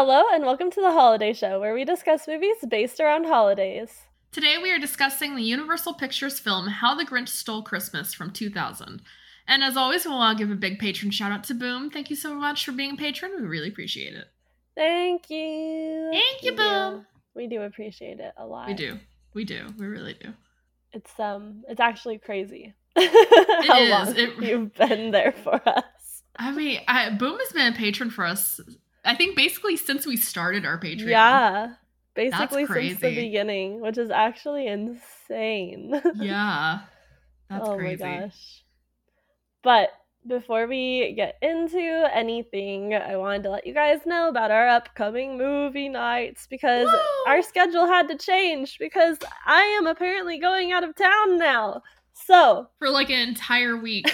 Hello, and welcome to the Holiday Show, where we discuss movies based around holidays. Today we are discussing the Universal Pictures film How the Grinch Stole Christmas from 2000. And as always, we'll all give a big patron shout out to Boom. Thank you so much for being a patron. We really appreciate it. Thank you. Thank you, Boom. do. We do appreciate it a lot. We do. We do. We really do. It's um, it's actually crazy how is. long It- you've been there for us. I mean, I, Boom has been a patron for us, I think, basically since we started our Patreon. Yeah, basically since the beginning, which is actually insane. Yeah. That's oh crazy. my gosh. But before we get into anything, I wanted to let you guys know about our upcoming movie nights because Woo! our schedule had to change because I am apparently going out of town now. So, For like an entire week.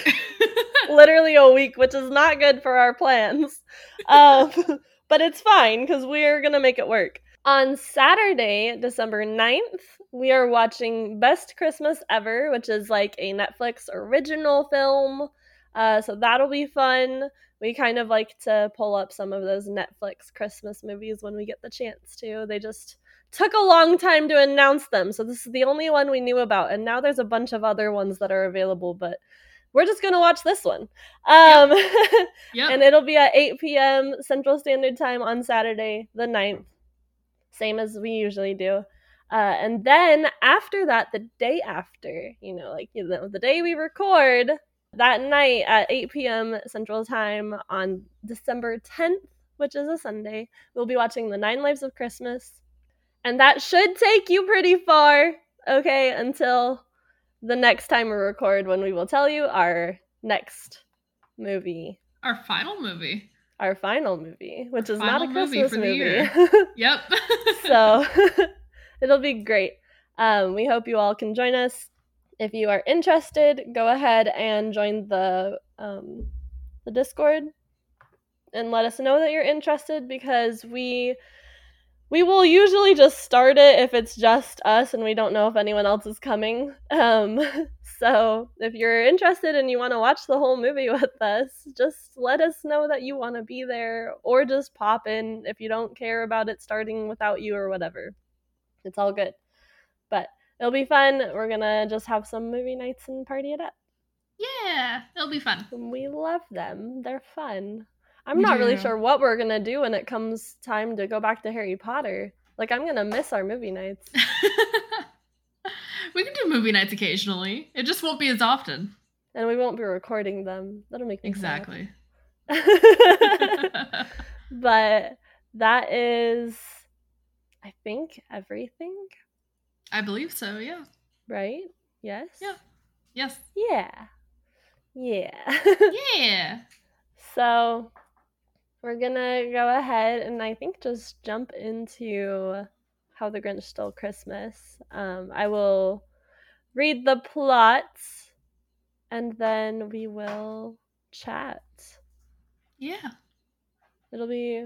literally a week, which is not good for our plans. Um, but it's fine because we're going to make it work. On Saturday, December 9th, we are watching Best Christmas Ever, which is like a Netflix original film. Uh, so that'll be fun. We kind of like to pull up some of those Netflix Christmas movies when we get the chance to. They just took a long time to announce them. So this is the only one we knew about. And now there's a bunch of other ones that are available, but we're just going to watch this one. Um, yep. and it'll be at 8 p.m. Central Standard Time on Saturday, the 9th, same as we usually do. Uh, and then after that, the day after, you know, like you know, the day we record, that night at 8 p.m. Central Time on December 10th, which is a Sunday, we'll be watching The Nine Lives of Christmas. And that should take you pretty far, okay, until the next time we record when we will tell you our next movie Our final movie. our final movie, which is not a Final movie for the movie. year. Yep. so it'll be great. Um, we hope you all can join us. If you are interested, go ahead and join the um, the Discord and let us know that you're interested because we we will usually just start it if it's just us and we don't know if anyone else is coming. Um, so if you're interested and you want to watch the whole movie with us, just let us know that you want to be there or just pop in if you don't care about it starting without you or whatever. It's all good. But it'll be fun. We're going to just have some movie nights and party it up. yeah, it'll be fun. We love them. They're fun. I'm not really sure what we're going to do when it comes time to go back to Harry Potter. Like I'm going to miss our movie nights. we can do movie nights occasionally. It just won't be as often. And we won't be recording them. That'll make me. Exactly. but that is I think everything, I believe so, yeah. right? Yes. Yeah. Yes. Yeah. Yeah. Yeah. so we're gonna go ahead and I think just jump into how the Grinch stole Christmas. Um, I will read the plots and then we will chat. Yeah. It'll be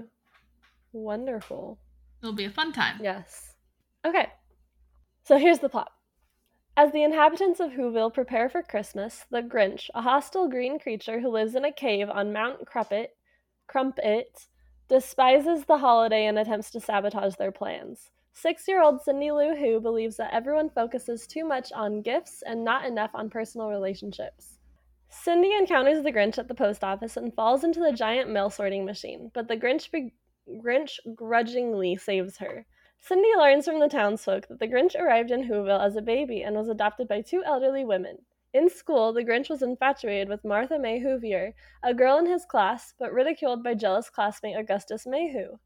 wonderful. It'll be a fun time. Yes. Okay. So here's the plot. As the inhabitants of Whoville prepare for Christmas, the Grinch, a hostile green creature who lives in a cave on Mount Crumpet, Crumpet, despises the holiday and attempts to sabotage their plans. Six year old Cindy Lou Who believes that everyone focuses too much on gifts and not enough on personal relationships. Cindy encounters the Grinch at the post office and falls into the giant mail sorting machine, but the Grinch, be- Grinch grudgingly saves her. Cindy learns from the townsfolk that the Grinch arrived in Whoville as a baby and was adopted by two elderly women. In school, the Grinch was infatuated with Martha May Whovier, a girl in his class, but ridiculed by jealous classmate Augustus MayWho.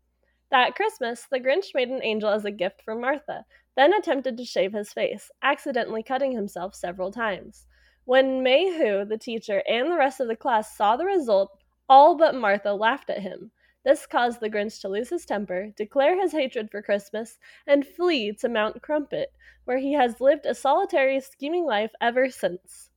That Christmas, the Grinch made an angel as a gift for Martha, then attempted to shave his face, accidentally cutting himself several times. When Mayhew, the teacher, and the rest of the class saw the result, all but Martha laughed at him. This caused the Grinch to lose his temper, declare his hatred for Christmas, and flee to Mount Crumpet, where he has lived a solitary, scheming life ever since.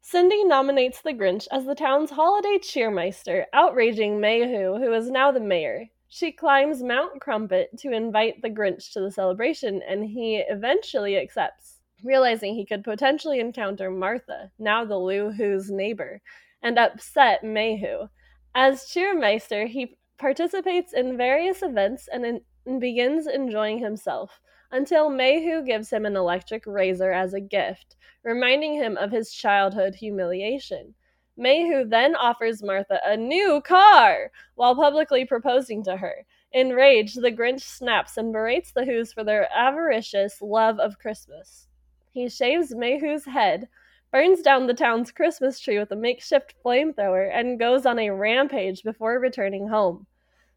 Cindy nominates the Grinch as the town's holiday cheermeister, outraging MayWho, who is now the mayor. She climbs Mount Crumpet to invite the Grinch to the celebration, and he eventually accepts, realizing he could potentially encounter Martha, now the Lou Who's neighbor, and upset MayWho. As cheermeister, he participates in various events and, in, begins enjoying himself until MayWho gives him an electric razor as a gift, reminding him of his childhood humiliation. MayWho then offers Martha a new car while publicly proposing to her. Enraged, the Grinch snaps and berates the Who's for their avaricious love of Christmas. He shaves MayWho's head, burns down the town's Christmas tree with a makeshift flamethrower, and goes on a rampage before returning home.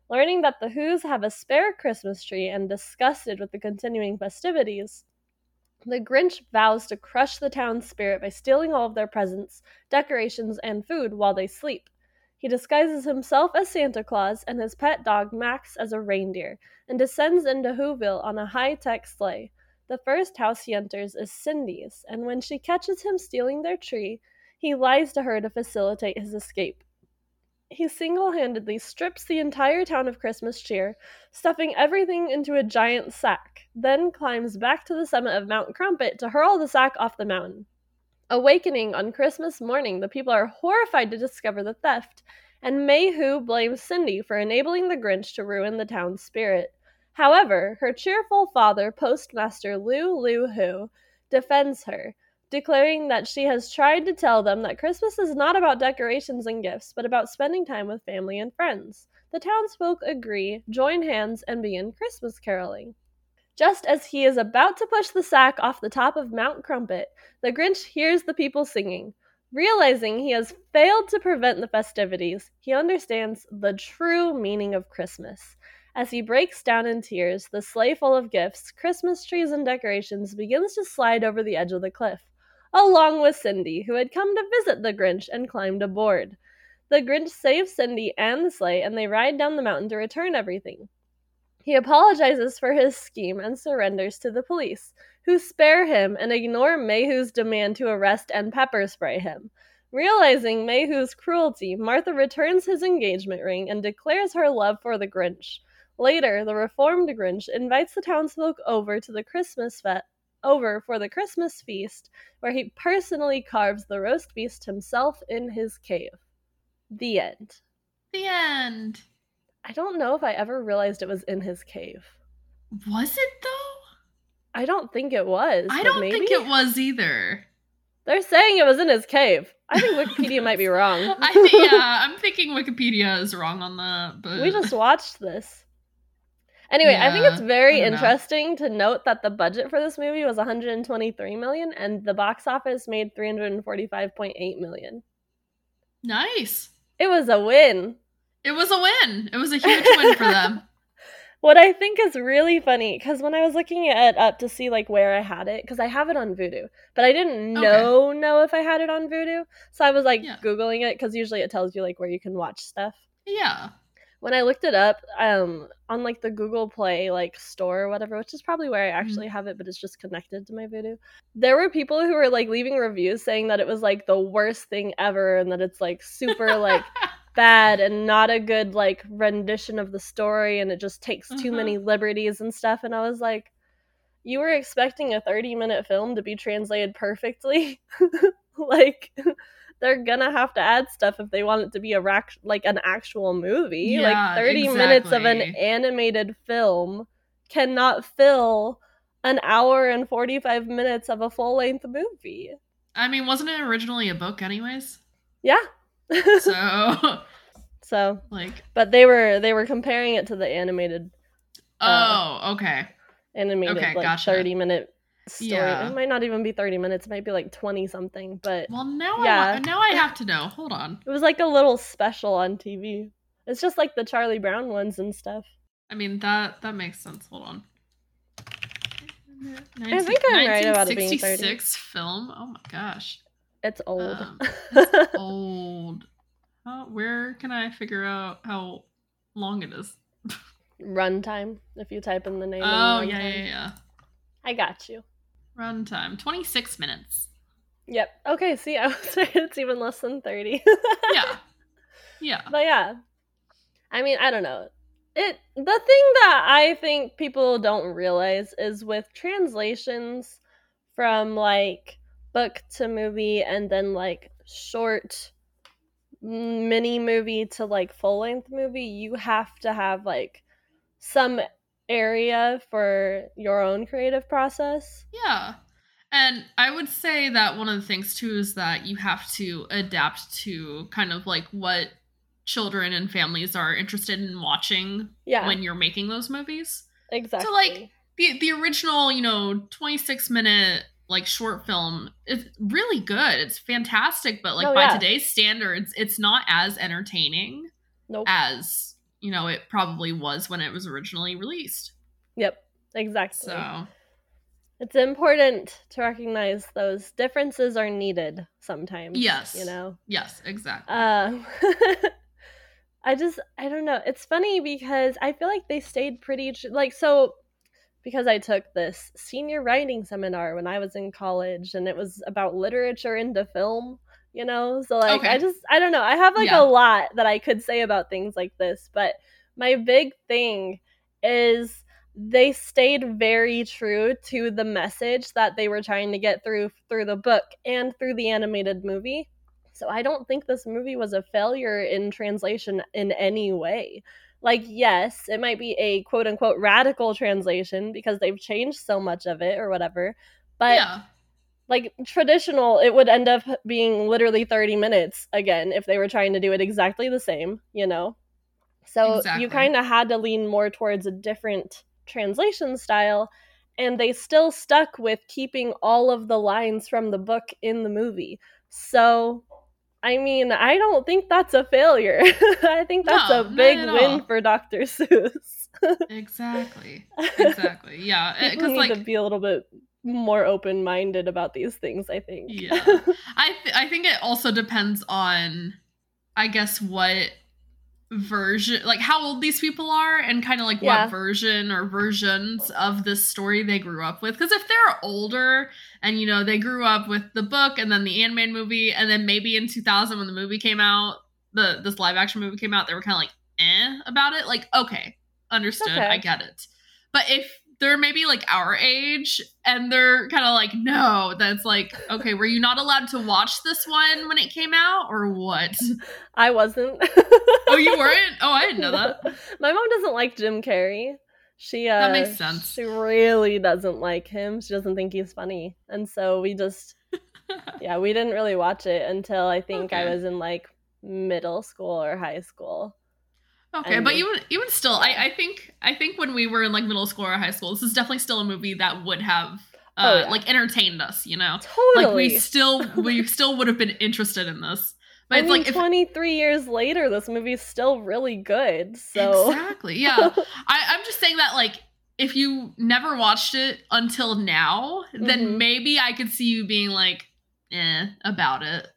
Learning that the Who's have a spare Christmas tree and disgusted with the continuing festivities, the Grinch vows to crush the town's spirit by stealing all of their presents, decorations, and food while they sleep. He disguises himself as Santa Claus and his pet dog Max as a reindeer, and descends into Whoville on a high tech sleigh. The first house he enters is Cindy's, and when she catches him stealing their tree, he lies to her to facilitate his escape. He single handedly strips the entire town of Christmas cheer, stuffing everything into a giant sack, then climbs back to the summit of Mount Crumpet to hurl the sack off the mountain. Awakening on Christmas morning, the people are horrified to discover the theft, and MayWho blames Cindy for enabling the Grinch to ruin the town's spirit. However, her cheerful father, Postmaster Lou Lou Who, defends her, declaring that she has tried to tell them that Christmas is not about decorations and gifts, but about spending time with family and friends. The townsfolk agree, join hands, and begin Christmas caroling. Just as he is about to push the sack off the top of Mount Crumpet, the Grinch hears the people singing. Realizing he has failed to prevent the festivities, he understands the true meaning of Christmas. As he breaks down in tears, the sleigh full of gifts, Christmas trees, and decorations begins to slide over the edge of the cliff, along with Cindy, who had come to visit the Grinch and climbed aboard. The Grinch saves Cindy and the sleigh, and they ride down the mountain to return everything. He apologizes for his scheme and surrenders to the police, who spare him and ignore MayWho's demand to arrest and pepper spray him. Realizing MayWho's cruelty, Martha returns his engagement ring and declares her love for the Grinch. Later, the reformed Grinch invites the townsfolk over to the Christmas fe- over for the Christmas feast, where he personally carves the roast beast himself in his cave. The end. The end. I don't know if I ever realized it was in his cave. Was it though? I don't think it was. I don't maybe? think it was either. They're saying it was in his cave. I think Wikipedia might be wrong. I think yeah, I'm thinking Wikipedia is wrong on that, but we just watched this. Anyway, I think it's very I don't know. interesting to note that the budget for this movie was 123 million and the box office made 345.8 million. nice. It was a win. It was a win. It was a huge win for them. What I think is really funny because when I was looking it up to see like where I had it, because I have it on Vudu, but I didn't Okay. know know if I had it on Vudu, so I was like Yeah. googling it because usually it tells you like where you can watch stuff. Yeah. When I looked it up, um, on like the Google Play like store or whatever, which is probably where I Mm-hmm. actually have it, but it's just connected to my Vudu. There were people who were like leaving reviews saying that it was like the worst thing ever and that it's like super like bad and not a good like rendition of the story and it just takes too Mhm. many liberties and stuff and i was like you were expecting a 30 minute film to be translated perfectly like they're gonna have to add stuff if they want it to be a rac- like an actual movie Yeah, like 30 minutes of an animated film cannot fill an hour and 45 minutes of a full length movie I mean, wasn't it originally a book anyways? yeah So so like but they were they were comparing it to the animated Uh, Oh, okay. animated Okay, like gotcha. 30 minute story Yeah. it might not even be 30 minutes it might be like 20 something but Well now Yeah. I now I have to know. Hold on. it was like a little special on tv it's just like the charlie brown ones and stuff I mean that that makes sense. Hold on. I think I'm right about it being 30. 1966 film. Oh my gosh. it's old Um, it's old. How, where can I figure out how long it is. Runtime. If you type in the name. Oh yeah, yeah, yeah. I got you. Runtime twenty six minutes. Yep. Okay. See, I was right. It's even less than thirty. Yeah, yeah. But yeah, I mean, I don't know. It the thing that I think people don't realize is with translations from like book to movie and then like short mini movie to like full length movie, you have to have like some area for your own creative process. Yeah. And I would say that one of the things too is that you have to adapt to kind of like what children and families are interested in watching Yeah, when you're making those movies. exactly. So like, The the original, you know, 26 minute like short film is really good. It's fantastic, but like Oh, by yeah. today's standards, it's not as entertaining nope. as, you know, it probably was when it was originally released. Yep, exactly. So, It's important to recognize those differences are needed sometimes. Yes. You know? yes, exactly. Um, I just, I don't know. It's funny because I feel like they stayed pretty, like, so because I took this senior writing seminar when I was in college and it was about literature into film, you know? So, like, I just, I don't know. I have like Yeah. a lot that I could say about things like this, but my big thing is they stayed very true to the message that they were trying to get through through the book and through the animated movie. So I don't think this movie was a failure in translation in any way. Like yes, it might be a quote unquote radical translation because they've changed so much of it or whatever. But yeah. Like traditional it would end up being literally 30 minutes again if they were trying to do it exactly the same you know so Exactly. you kind of had to lean more towards a different translation style and they still stuck with keeping all of the lines from the book in the movie so i mean i don't think that's a failure i think that's No, a big win all. for dr seuss Exactly. Exactly. Yeah. Because eh, need like to be a little bit more open-minded about these things i think Yeah. I th- I think it also depends on I guess what version like how old these people are and kind of like Yeah. what version or versions of this story they grew up with because if they're older and you know they grew up with the book and then the animated movie and then maybe in 2000 when the movie came out the this live action movie came out they were kind of like eh about it like okay understood Okay. i get it but if they're maybe like our age and they're kind of like no that's like okay were you not allowed to watch this one when it came out or what I wasn't. oh you weren't oh i didn't know that My mom doesn't like Jim Carrey. She uh That makes sense. She really doesn't like him. She doesn't think he's funny. And so we just yeah, we didn't really watch it until I think I was in like middle school or high school. Okay And- but even even still I, I think i think when we were in like middle school or high school this is definitely still a movie that would have uh Oh, yeah. like entertained us you know Totally. like we still we still would have been interested in this but I it's mean, like if 23 years later, this movie's still really good. So exactly yeah I, i'm just saying that like if you never watched it until now then Mhm. maybe i could see you being like eh about it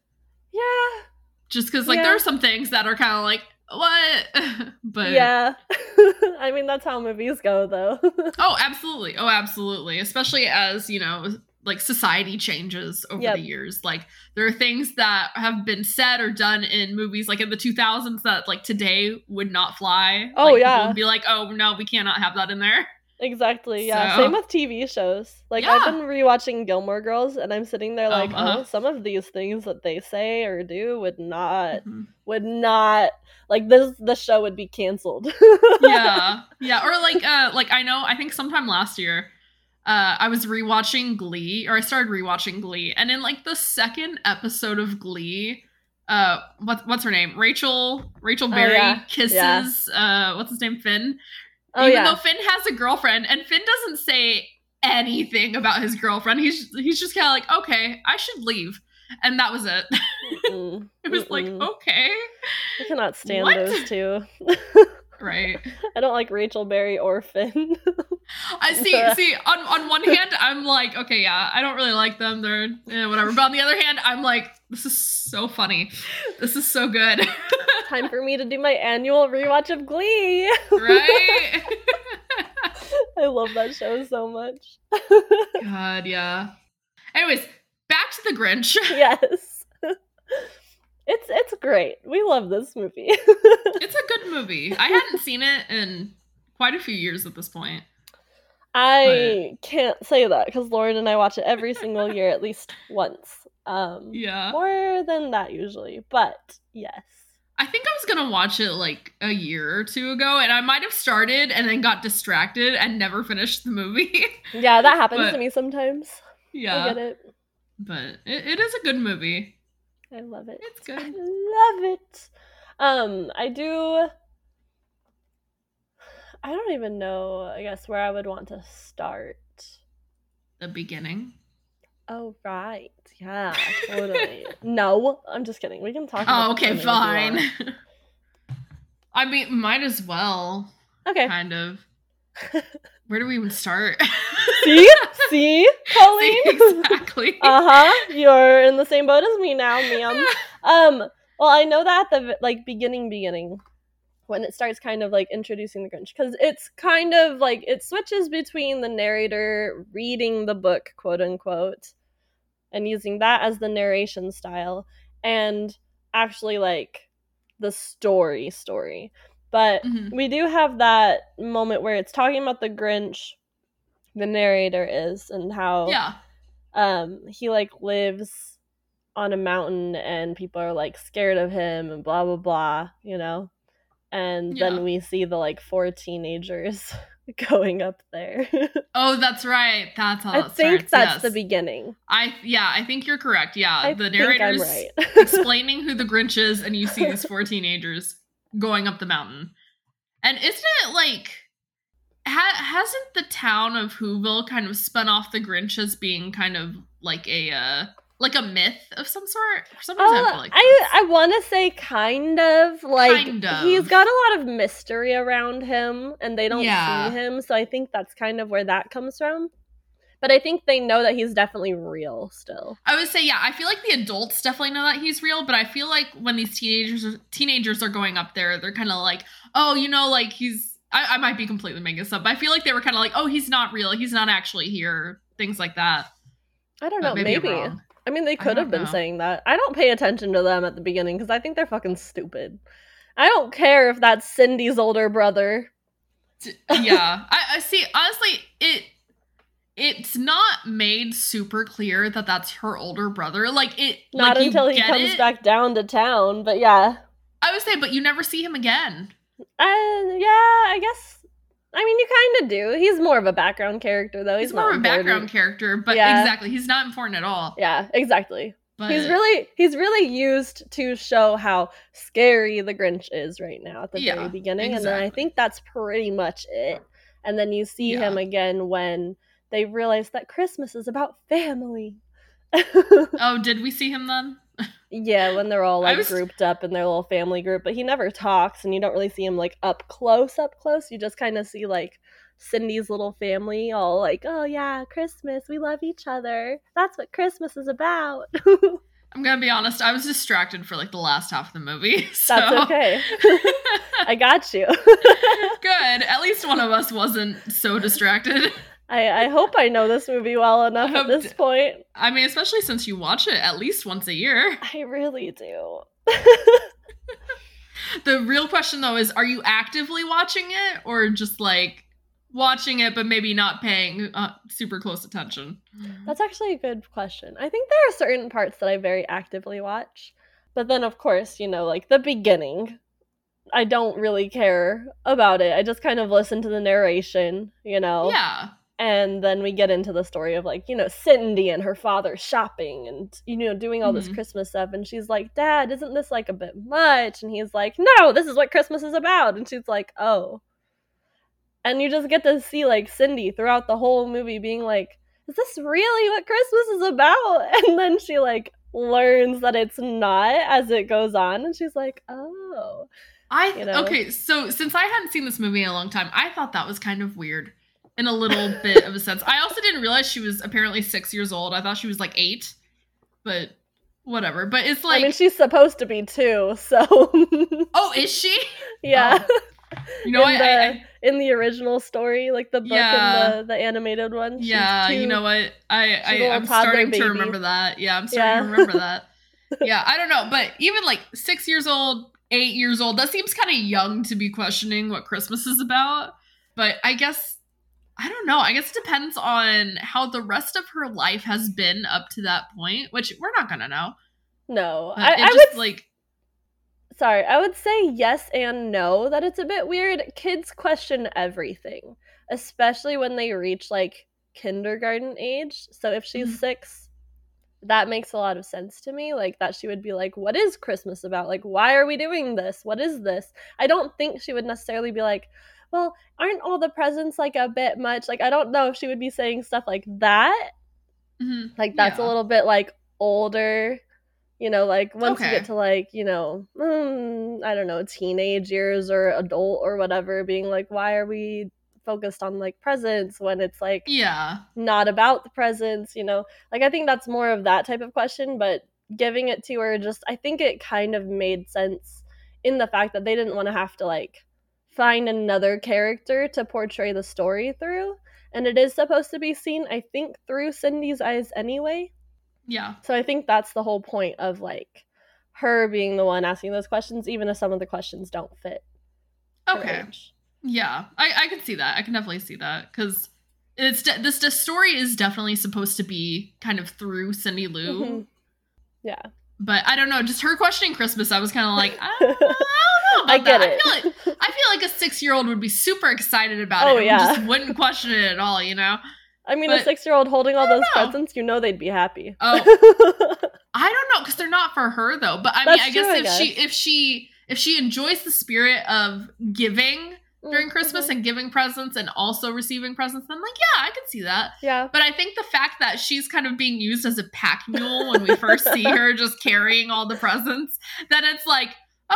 yeah, just because like Yeah. there are some things that are kind of like what but yeah. I mean, that's how movies go, though. oh absolutely oh absolutely especially as you know like society changes over Yep. the years like there are things that have been said or done in movies like in the 2000s that like today would not fly Oh, Like, yeah. would be like oh no we cannot have that in there Exactly. Yeah. So- Same with TV shows. Like Yeah. I've been rewatching Gilmore Girls, and I'm sitting there like, uh-huh. oh, some of these things that they say or do would not, Mhm. would not, like this. The show would be canceled. yeah yeah or like uh like i know i think sometime last year uh i was rewatching glee or i started rewatching glee and in like the second episode of glee uh what, what's her name rachel rachel Oh, berry yeah. kisses uh what's his name finn oh even yeah. though finn has a girlfriend and finn doesn't say anything about his girlfriend he's he's just kind of like okay i should leave and that was it Mm-mm. it was like Mm-mm. okay I cannot stand What? those two. right I don't like Rachel Berry or Finn. I see. See, on on one hand, I'm like, okay, yeah, I don't really like them. They're eh, whatever. But on the other hand, I'm like, this is so funny. This is so good. Time for me to do my annual rewatch of Glee. right? I love that show so much. God, yeah. Anyways, back to the Grinch. yes. It's it's great. We love this movie. It's a good movie. I hadn't seen it in quite a few years at this point. I can't say that because Lauren and I watch it every single year at least once. Um, Yeah. more than that usually, but yes. I think I was gonna watch it like a year or two ago, and I might have started and then got distracted and never finished the movie. Yeah, that happens But- to me sometimes. Yeah, I get it. but it, it is a good movie. I love it. It's good. I love it. Um, I do. I don't even know. I guess where I would want to start. The beginning. Oh right, yeah, totally. no, I'm just kidding. We can talk. about Oh, okay, beginning if you fine. I mean, might as well. Okay. Kind of. Where do we even start? See, see, Colleen. exactly. uh huh. You're in the same boat as me now, ma'am. Um. Well, I know that at the like beginning, beginning, when it starts kind of like introducing the Grinch, because it's kind of like it switches between the narrator reading the book, quote unquote, and using that as the narration style, and actually like the story story. But Mhm. we do have that moment where it's talking about the Grinch, the narrator is, and how Yeah. um he like lives on a mountain and people are like scared of him and blah blah blah you know and Yeah. then we see the like four teenagers going up there Oh, that's right. That's how i that think starts, that's yes. the beginning I yeah, I think you're correct. Yeah, i the narrator's right explaining who the Grinch is, and you see these four teenagers going up the mountain. And isn't it like ha- hasn't the town of Whoville kind of spun off the Grinch as being kind of like a uh like a myth of some sort? For some reason, I Uh, feel like I I want to say kind of like Kind of. he's got a lot of mystery around him, and they don't Yeah. see him, so I think that's kind of where that comes from. But I think they know that he's definitely real still. I would say yeah. I feel like the adults definitely know that he's real, but I feel like when these teenagers teenagers are going up there, they're kind of like, oh, you know, like he's. I, I might be completely making this up, but I feel like they were kind of like, oh, he's not real. He's not actually here. Things like that. I don't But know, maybe, maybe. I mean, they could have been know. saying that. I don't pay attention to them at the beginning because I think they're fucking stupid. I don't care if that's Cindy's older brother. Yeah I, I see honestly it it's not made super clear that that's her older brother like it Not like, until he comes it. back down to town, but yeah. i would say but you never see him again Uh, yeah, I guess. I mean, you kind of do. He's more of a background character, though. He's, he's, more of a background character but Yeah. exactly he's not important at all Yeah, exactly. but He's really he's really used to show how scary the Grinch is right now at the Yeah, very beginning, and then I think that's pretty much it. And then you see him again when they realize that Christmas is about family. oh did we see him then yeah, when they're all like was- grouped up in their little family group, but he never talks, and you don't really see him like up close, up close. You just kind of see like Cindy's little family, all like, "Oh yeah, Christmas, we love each other. That's what Christmas is about." i'm gonna be honest i was distracted for like the last half of the movie so That's okay. I got you. good at least one of us wasn't so distracted I, I hope I know this movie well enough I at this d- point. i mean especially since you watch it at least once a year I really do. The real question though is are you actively watching it or just like watching it but maybe not paying uh, super close attention? That's actually a good question. I think there are certain parts that I very actively watch. But then, of course, you know, like the beginning, I don't really care about it. I just kind of listen to the narration, you know? Yeah. And then we get into the story of like, you know, Cindy and her father shopping and, you know, doing all this Mhm. Christmas stuff. And she's like, Dad, isn't this like a bit much? And he's like, No, this is what Christmas is about. And she's like, Oh. And you just get to see like Cindy throughout the whole movie being like, Is this really what Christmas is about? And then she like learns that it's not as it goes on. And she's like, Oh. I You know? okay, so since I hadn't seen this movie in a long time, I thought that was kind of weird in a little bit of a sense. I also didn't realize she was apparently six years old. I thought she was like eight, but whatever. But it's like, I mean, she's supposed to be too. So oh, is she? yeah. Oh. You know, in I, the, I, I in the original story, like the book Yeah. and the, the animated one. she's yeah, you know what? I, I I'm starting baby. to remember that. Yeah, I'm starting Yeah. to remember that. yeah, I don't know, but even like six years old, eight years old, that seems kind of young to be questioning what Christmas is about. But I guess I don't know. I guess it depends on how the rest of her life has been up to that point, which we're not gonna know. No, But I, it I just would like sorry, I would say yes and no. That it's a bit weird. Kids question everything, especially when they reach like kindergarten age. So if she's Mhm. six, that makes a lot of sense to me. Like that she would be like, "What is Christmas about? Like, why are we doing this? What is this?" I don't think she would necessarily be like, "Well, aren't all the presents like a bit much?" Like I don't know if she would be saying stuff like that. mhm, Like that's a little bit like older. You know, like once you get to like, you know, mm, I don't know, teenage years or adult or whatever, being like, why are we focused on like presents when it's like yeah, not about the presents, you know? Like I think that's more of that type of question, but giving it to her just I think it kind of made sense in the fact that they didn't want to have to like find another character to portray the story through. And it is supposed to be seen, I think, through Cindy's eyes anyway. yeah. So I think that's the whole point of like her being the one asking those questions, even if some of the questions don't fit. Okay. Yeah, I, I can see that. I can definitely see that because it's de- this the story is definitely supposed to be kind of through Cindy Lou, Mhm. Yeah. But I don't know. Just her questioning Christmas, I was kind of like, I don't, I don't know about I get that. it. I feel like I feel like a six year old would be super excited about Oh, it. yeah. just wouldn't question it at all. You know? I mean, a six year old holding all those know. presents, you know they'd be happy. Oh, I don't know because they're not for her though. But I mean, That's I guess true, I if she if she if she enjoys the spirit of giving during Christmas Mhm. and giving presents and also receiving presents, then like yeah, I can see that. yeah. But I think the fact that she's kind of being used as a pack mule when we first see her just carrying all the presents, that it's like,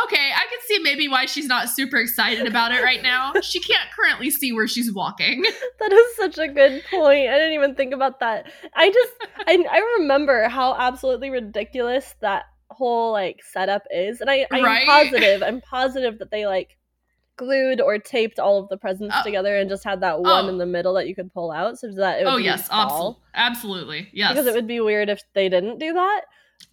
okay, I can see maybe why she's not super excited about it right now. She can't currently see where she's walking. That is such a good point. I didn't even think about that. I just I, I remember how absolutely ridiculous that whole like setup is. And I I'm Right? positive, I'm positive that they like glued or taped all of the presents Oh. together and just had that oh. one Oh. in the middle that you could pull out so that it would Oh be yes, fall. absolutely, absolutely, yes. Because it would be weird if they didn't do that.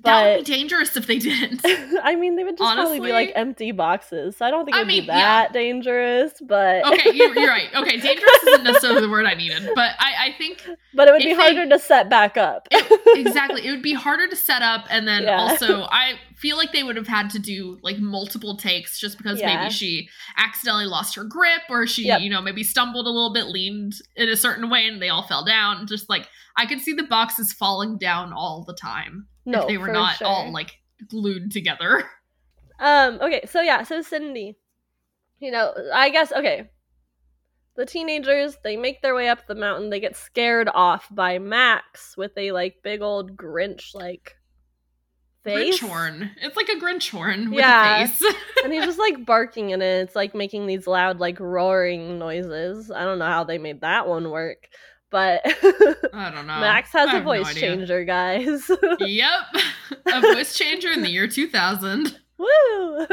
That would be dangerous if they didn't. I mean, they would just probably be like empty boxes. So I don't think it would mean, be yeah. that dangerous, but okay, you're, you're right. Okay, dangerous isn't necessarily the word I needed, but I, I think but it would be they- harder to set back up. exactly it would be harder to set up, and then Yeah. also I feel like they would have had to do like multiple takes just because Yeah. maybe she accidentally lost her grip or she, Yep. you know, maybe stumbled a little bit, leaned in a certain way, and they all fell down. Just like I could see the boxes falling down all the time no, if they were not sure. all like glued together. Um, okay, so yeah, so Cindy. You know, I guess okay. The teenagers, they make their way up the mountain, they get scared off by Max with a like big old Grinch like face. Grinch horn. It's like a Grinch horn with Yeah. a face. and he's just like barking in it. It's like making these loud, like roaring noises. I don't know how they made that one work. But I don't know. Max has I a have no voice changer, guys. Yep. a voice changer in the year 2000. Woo!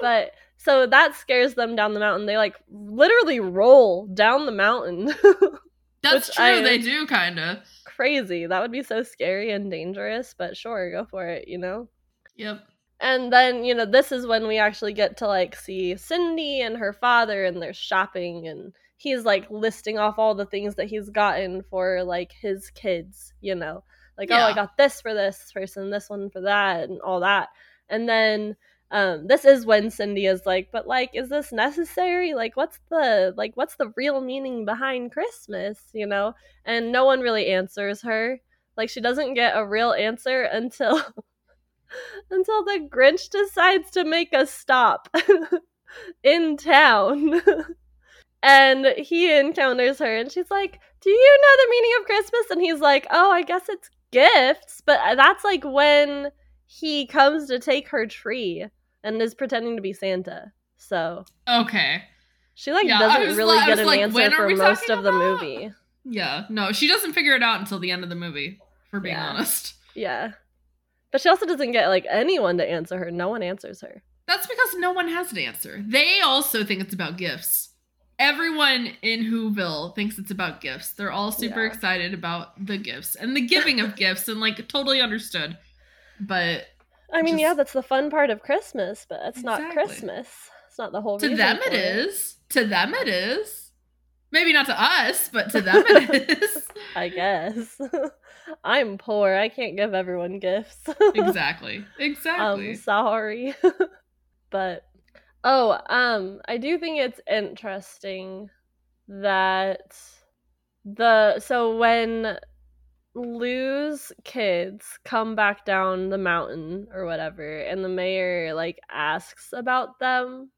but so that scares them down the mountain. They like literally roll down the mountain. That's true. I- they do kind of. Crazy. That would be so scary and dangerous, but sure, go for it, you know? Yep. And then, you know, this is when we actually get to like see Cindy and her father and they're shopping and he's like listing off all the things that he's gotten for like his kids, you know. Like, oh, I got this for this person, this one for that, and all that. And then um this is when Cindy is like, but like, is this necessary? Like what's the like what's the real meaning behind Christmas, you know? And no one really answers her. Like she doesn't get a real answer until until the Grinch decides to make a stop in town. and he encounters her and she's like, "Do you know the meaning of Christmas?" And he's like, "Oh, I guess it's gifts." But uh, that's like when he comes to take her tree and is pretending to be Santa. So, Okay. She like Yeah, doesn't really get an like, answer for most of the movie. Yeah, no, she doesn't figure it out until the end of the movie. For being Yeah. honest, Yeah. But she also doesn't get like anyone to answer her. No one answers her. that's because no one has an answer. They also think it's about gifts. Everyone in Whoville thinks it's about gifts. They're all super Yeah. excited about the gifts and the giving of gifts, and like totally understood. But I mean, Just- yeah, that's the fun part of Christmas, but it's not Christmas. It's not the whole to them it is. To them it is. Maybe not to us, but to them it is. I guess. I'm poor. I can't give everyone gifts. exactly. Exactly. I'm sorry. but oh, um I do think it's interesting that the so when Lou's kids come back down the mountain or whatever and the mayor like asks about them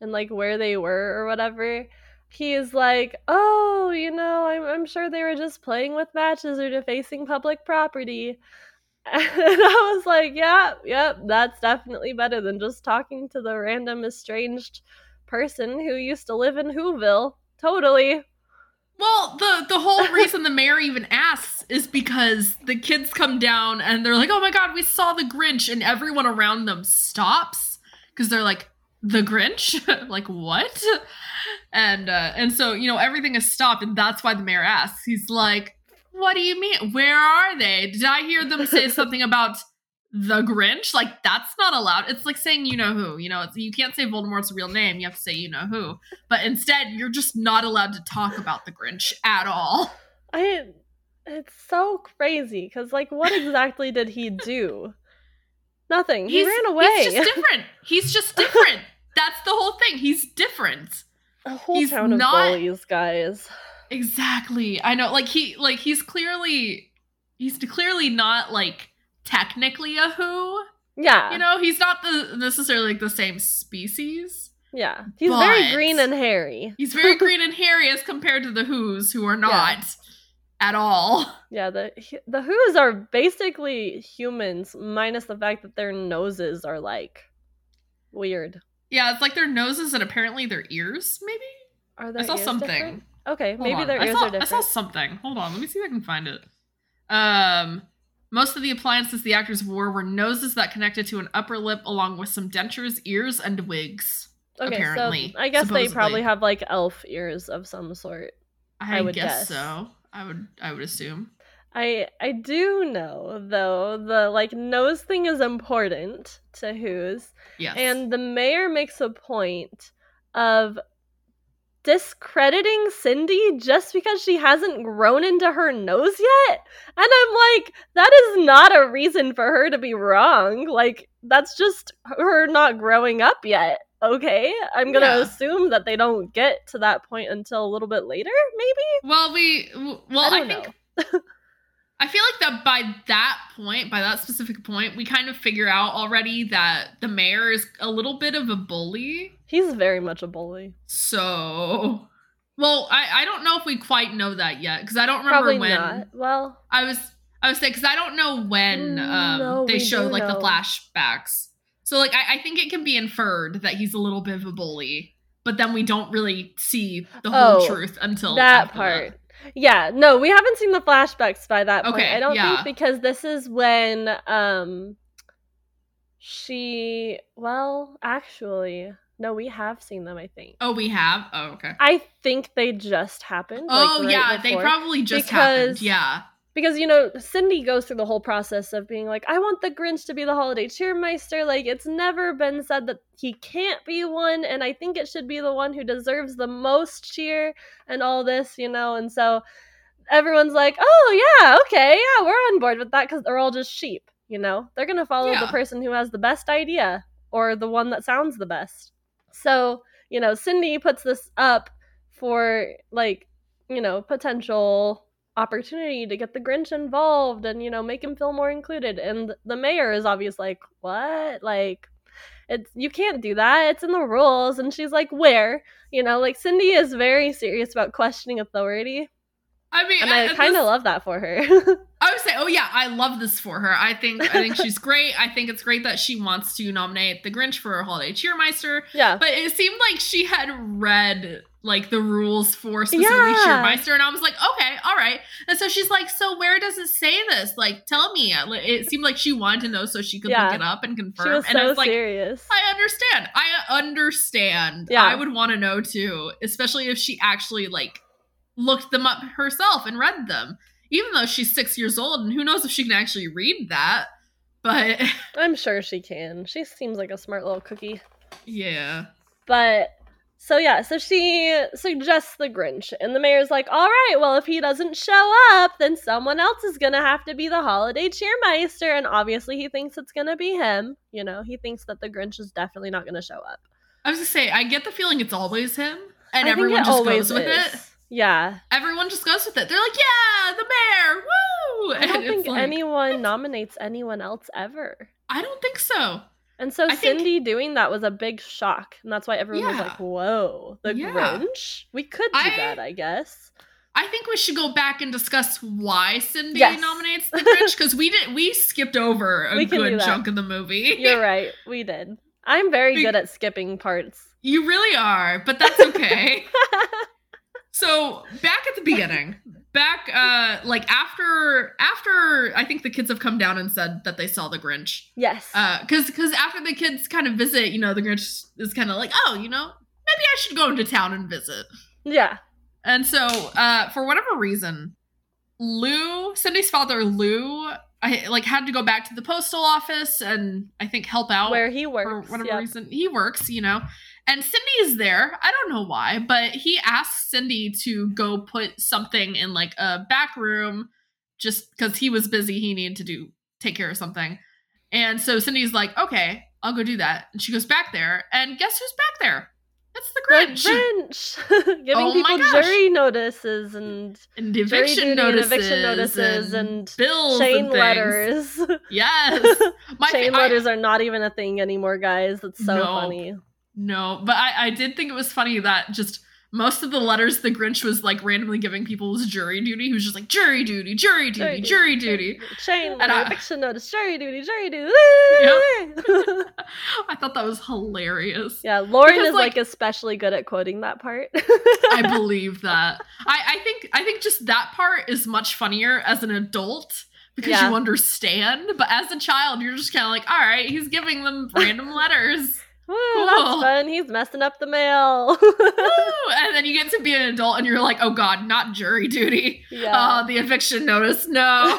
and like where they were or whatever he's like oh you know i'm, I'm sure they were just playing with matches or defacing public property and i was like yeah yep that's definitely better than just talking to the random estranged person who used to live in whoville totally Well, the the whole reason the mayor even asks is because the kids come down and they're like, "Oh my god, we saw the Grinch," and everyone around them stops because they're like, "The Grinch? like what?" And uh, and so you know everything is stopped, and that's why the mayor asks. He's like, "What do you mean? Where are they? Did I hear them say something about?" The Grinch, like that's not allowed. It's like saying you know who. You know, it's, you can't say Voldemort's real name. You have to say you know who. But instead, you're just not allowed to talk about the Grinch at all. I it's so crazy because like what exactly did he do? Nothing. He He's- ran away. He's just different. He's just different. That's the whole thing. He's different. A whole he's town of not- bullies, guys. Exactly. I know. Like he like he's clearly he's clearly not like technically a who. Yeah. You know, he's not the necessarily like the same species. yeah. He's very green and hairy. He's very green and hairy as compared to the who's who are not at all. Yeah, the the Who's are basically humans, minus the fact that their noses are like weird. Yeah, it's like their noses and apparently their ears, maybe? Are I saw something. different? Okay, Hold maybe on. their I ears saw, are different. I saw something. Hold on, let me see if I can find it. Um, most of the appliances the actors wore were noses that connected to an upper lip, along with some dentures, ears, and wigs. okay, apparently, so I guess they probably have like elf ears of some sort. I, I would guess, guess. so. I would. I would assume. I I do know though the like nose thing is important to Who's, Yes. and the mayor makes a point of discrediting Cindy just because she hasn't grown into her nose yet. And I'm like, that is not a reason for her to be wrong. Like, that's just her not growing up yet. Okay? I'm gonna Yeah. assume that they don't get to that point until a little bit later, maybe? well, we. Well, I I, think. know. I feel like that by that point, by that specific point, we kind of figure out already that the mayor is a little bit of a bully. He's very much a bully. So, well, I, I don't know if we quite know that yet because I don't remember Probably when not. Well, I was I was saying because I don't know when Mm, um no, they do like the flashbacks. So like I, I think it can be inferred that he's a little bit of a bully, but then we don't really see the whole Oh, truth until that part. Yeah, no, we haven't seen the flashbacks by that point. Okay, I don't yeah. think because this is when um she well, actually, no, we have seen them, I think. Oh, we have. Oh, okay. I think they just happened. like, oh right yeah, they probably just happened. Because- Yeah. Because you know cindy goes through the whole process of being like i want the grinch to be the holiday cheermeister. Like it's never been said that he can't be one and i think it should be the one who deserves the most cheer and all this you know? And so everyone's like oh yeah okay yeah we're on board with that because they're all just sheep you know? They're gonna follow Yeah. the person who has the best idea or the one that sounds the best. So you know cindy puts this up for like you know potential opportunity to get the Grinch involved and you know make him feel more included. And the mayor is obviously like, "What? Like, it's you can't do that. It's in the rules." And she's like, "Where?" You know, like Cindy is very serious about questioning authority, I mean, and I at kind of love that for her. I would say, oh yeah, I love this for her. I think I think she's great. I think it's great that she wants to nominate the Grinch for a holiday cheermeister. Yeah. But it seemed like she had read like the rules for specifically Yeah. cheermeister, and I was like, okay, all right. And so she's like, so where does it say this? Like, tell me. Uh, it seemed like she wanted to know so she could Yeah. look it up and confirm. She was and I so was like, serious. I understand. I understand. Yeah. I would want to know too, especially if she actually like looked them up herself and read them. Even though she's six years old, and who knows if she can actually read that. But I'm sure she can. She seems like a smart little cookie. yeah. But so yeah, so she suggests the Grinch, and the mayor's like, "All right, well, if he doesn't show up, then someone else is gonna have to be the holiday cheermeister." And obviously, he thinks it's gonna be him. You know, he thinks that the Grinch is definitely not gonna show up. I was gonna say, I get the feeling it's always him, and I everyone just goes with is. it. Yeah, Everyone just goes with it. They're like, yeah, the mayor, woo! I don't And think like, anyone nominates anyone else ever. I don't think so. And so I think- Cindy doing that was a big shock, and that's why everyone was like, "Whoa, the Yeah. Grinch! We could do I- that, I guess." I think we should go back and discuss why Cindy Yes. nominates the Grinch because we did we skipped over a good chunk of the movie. You're right, we did. I'm very Be- good at skipping parts. You really are, but that's okay. so back at the beginning, back uh like after after I think the kids have come down and said that they saw the Grinch. yes. Uh cuz cuz after the kids kind of visit, you know, the Grinch is kind of like, "Oh, you know, maybe I should go into town and visit." yeah. And so, uh, for whatever reason, Lou, Cindy's father, Lou, I like had to go back to the postal office and I think help out Where he works for whatever yep. reason. He works, you know. And Cindy is there. I don't know why, but he asks Cindy to go put something in like a back room just because he was busy. He needed to do take care of something. And so Cindy's like, okay, I'll go do that. And she goes back there, and guess who's back there? It's the The Grinch. Grinch giving Oh people jury notices and and eviction duty and notices, eviction notices and bills chain and letters. Yes, my fa- chain I- letters are not even a thing anymore, guys. That's so No. funny. No, but I, I did think it was funny that just most of the letters the Grinch was like randomly giving people was jury duty. He was just like jury duty, jury duty, jury duty. And letter, I- eviction notice, jury duty, jury duty. I thought that was hilarious. yeah, Lauren Because, is like, like- especially good at quoting that part. I believe that. I, I think I think just that part is much funnier as an adult because Yeah. you understand. But as a child, you're just kind of like, all right, he's giving them random letters. Woo, Cool. that's fun. He's messing up the mail. And then you get to be an adult and you're like, oh god, not jury duty. yeah. Uh, the eviction notice, no.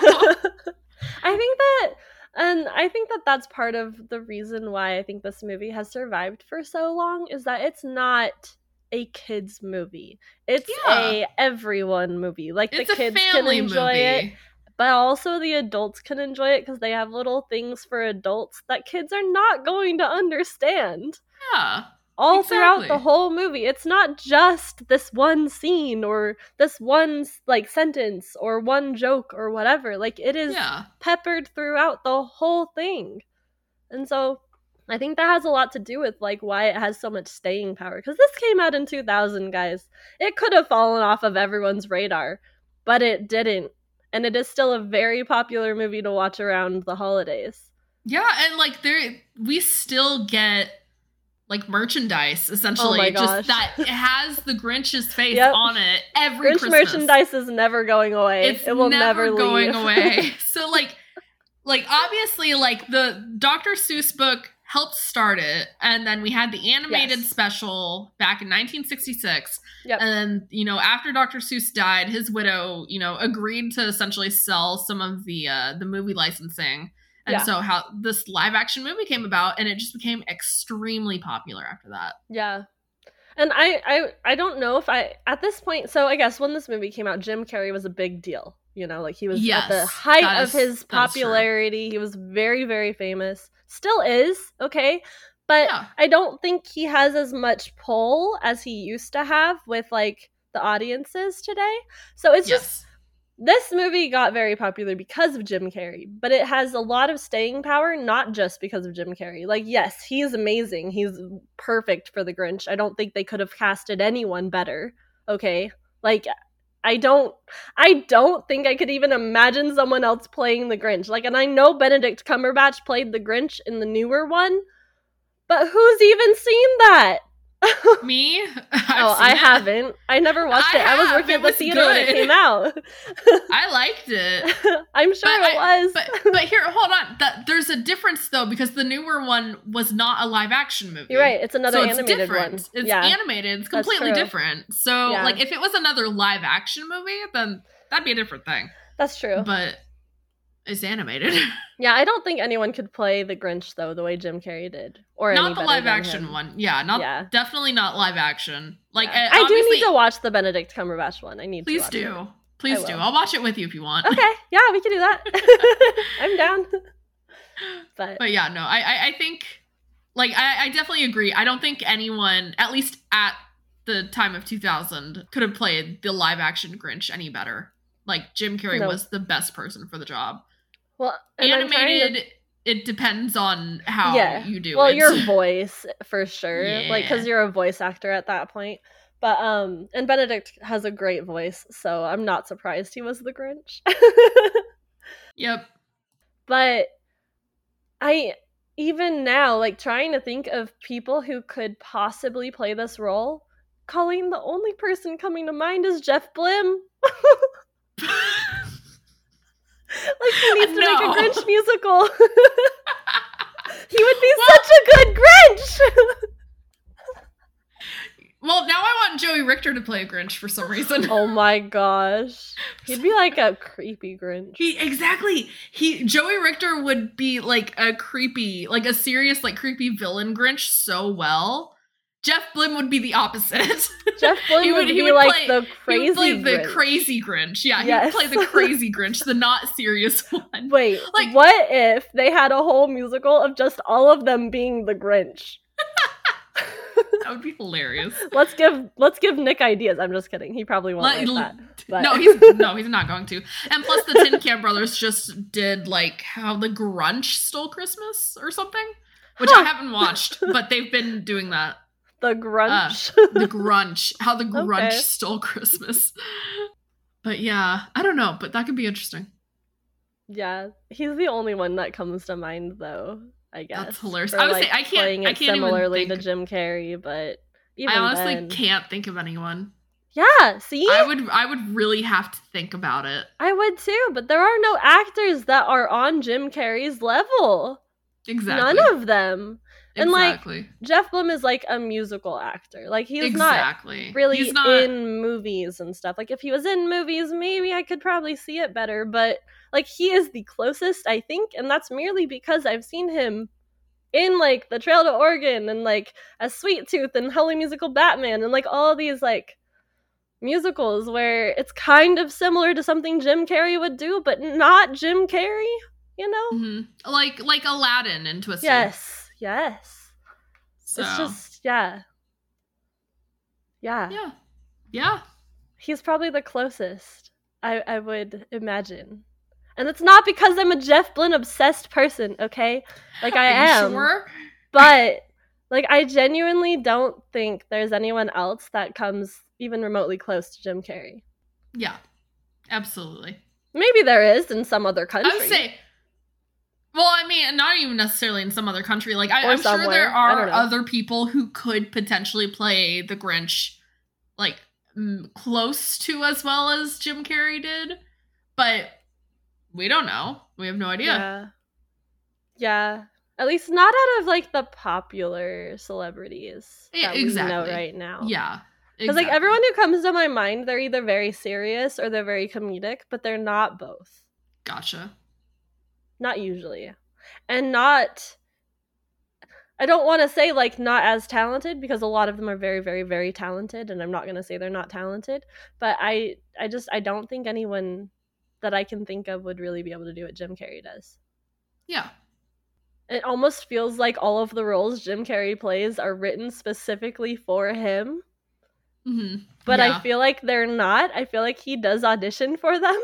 I think that, and I think that that's part of the reason why I think this movie has survived for so long is that it's not a kids movie. It's Yeah. a everyone movie. Like it's the kids can enjoy it, movie. But also the adults can enjoy it because they have little things for adults that kids are not going to understand. Yeah. All throughout the whole movie, it's not just this one scene or this one like sentence or one joke or whatever. Like it is Yeah. peppered throughout the whole thing. And so I think that has a lot to do with like why it has so much staying power cuz this came out in 2000 guys. It could have fallen off of everyone's radar, but it didn't. And it is still a very popular movie to watch around the holidays. Yeah, and like there we still get like merchandise essentially Oh just that it has the Grinch's face Yep. on it every Grinch Christmas. merchandise is never going away. It's it will never, never, going away. So like like obviously like the Dr. Seuss book helped start it and then we had the animated Yes. special back in 1966 Yep. and you know after Dr. Seuss died his widow you know agreed to essentially sell some of the uh the movie licensing and Yeah. so how this live action movie came about and it just became extremely popular after that Yeah. And I, I I don't know if I at this point so I guess when this movie came out, Jim Carrey was a big deal. You know, like he was at the height of is- his that is true. popularity. He was very, very famous. Still is, okay? But yeah I don't think he has as much pull as he used to have with like the audiences today. So it's just this movie got very popular because of Jim Carrey, but it has a lot of staying power, not just because of Jim Carrey. Like, yes, he's amazing. He's perfect for the Grinch. I don't think they could have casted anyone better. Okay. Like, I don't I don't think I could even imagine someone else playing the Grinch. Like and I know Benedict Cumberbatch played the Grinch in the newer one, but who's even seen that? Me? oh, I haven't. I never watched I it. I was working It at the theater when it came out. I liked it. I'm sure But it I- was. But but here, hold on. That there's a difference though because the newer one was not a live action movie. You're right. It's another so it's animated different. one. It's yeah, animated. It's completely different. So Yeah. like if it was another live action movie, then that'd be a different thing. that's true. But it's animated. yeah, I don't think anyone could play the Grinch though, the way Jim Carrey did, or not the live action him. one. Yeah, not Yeah. definitely not live action. Like Yeah. I do need to watch the Benedict Cumberbatch one. I need Please to. watch do. It. Please do. I'll watch it with you if you want. Okay, yeah, we can do that. I'm down. But, But yeah, no, I I, I think like I, I definitely agree. I don't think anyone, at least at the time of 2000, could have played the live action Grinch any better. Like Jim Carrey No. was the best person for the job. Well, and to- Animated, it depends on how Yeah. you do well, it. your voice for sure, like because you're a voice actor at that point. But um, and Benedict has a great voice, so I'm not surprised he was the Grinch. yep. but I even now like trying to think of people who could possibly play this role. Colleen, the only person coming to mind is Jeff Blim. Like he needs to No. make a Grinch musical. he would be Well- such a good Grinch. well, now I want Joey Richter to play a Grinch for some reason. oh my gosh. He'd be like a creepy Grinch. He exactly. He Joey Richter would be like a creepy, like a serious, like creepy villain Grinch so well. Jeff Blim would be the opposite. Jeff Blim He would, would- he be would like play- the he crazy would play the Grinch. crazy Grinch. Yeah, Yes. he would play the crazy Grinch, the not serious one. Wait, Like- what if they had a whole musical of just all of them being the Grinch? That would be hilarious. Let's give let's give Nick ideas. I'm just kidding. He probably won't Let- like that. but- No, he's no, he's not going to. And plus, the Tin Can Brothers just did like how the Grunch stole Christmas or something, which I haven't watched, but they've been doing that. The uh, Grunch. the grunch how the grunch Okay. stole christmas but yeah i don't know but that could be interesting yeah, he's the only one that comes to mind, though. I guess That's hilarious. for, I would like, say- I can't- playing I can't even similarly to Jim Carrey, but i honestly then- can't think of anyone Yeah, see, i would i would really have to think about it I would too, but there are no actors that are on Jim Carrey's level. exactly None of them. And, like, Jeff Blim is like a musical actor. Like he's not really he's not in movies and stuff. Like if he was in movies, maybe I could probably see it better, but like he is the closest, I think, and that's merely because I've seen him in like The Trail to Oregon and like a Sweet Tooth and Holy Musical Batman and like all these like musicals where it's kind of similar to something Jim Carrey would do, but not Jim Carrey, you know? Mhm. like like aladdin and twisted Yes, yes. so It's just yeah. Yeah. yeah yeah He's probably the closest, I, I would imagine. And it's not because I'm a Jeff Blim obsessed person, okay? Like I am. sure But like I genuinely don't think there's anyone else that comes even remotely close to Jim Carrey. yeah absolutely Maybe there is in some other country. I would say. Well, I mean, not even necessarily in some other country. Like, I, I'm sure there are other people who could potentially play the Grinch, like close to as well as Jim Carrey did, but we don't know. We have no idea. Yeah. Yeah. At least not out of like the popular celebrities Yeah, that we know right now. Yeah, Because like everyone who comes to my mind, they're either very serious or they're very comedic, but they're not both. Gotcha. Not usually. And not I don't want to say like not as talented because a lot of them are very very very talented and I'm not going to say they're not talented, but I I just I don't think anyone that I can think of would really be able to do what Jim Carrey does. Yeah. It almost feels like all of the roles Jim Carrey plays are written specifically for him, hmm but Yeah. I feel like they're not. I feel like he does audition for them.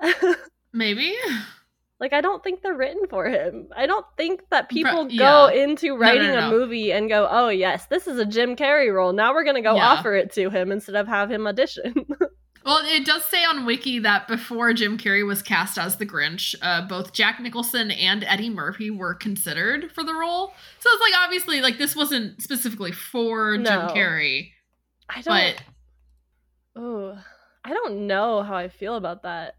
Maybe. Like I don't think they're written for him. I don't think that people yeah. go into no, writing no. a movie and go, "Oh yes, this is a Jim Carrey role. Now we're gonna go Yeah. offer it to him instead of have him audition." Well, it does say on Wiki that before Jim Carrey was cast as the Grinch, uh, both Jack Nicholson and Eddie Murphy were considered for the role. So it's like obviously like this wasn't specifically for No. Jim Carrey, I don't. Ooh, I don't know how I feel about that.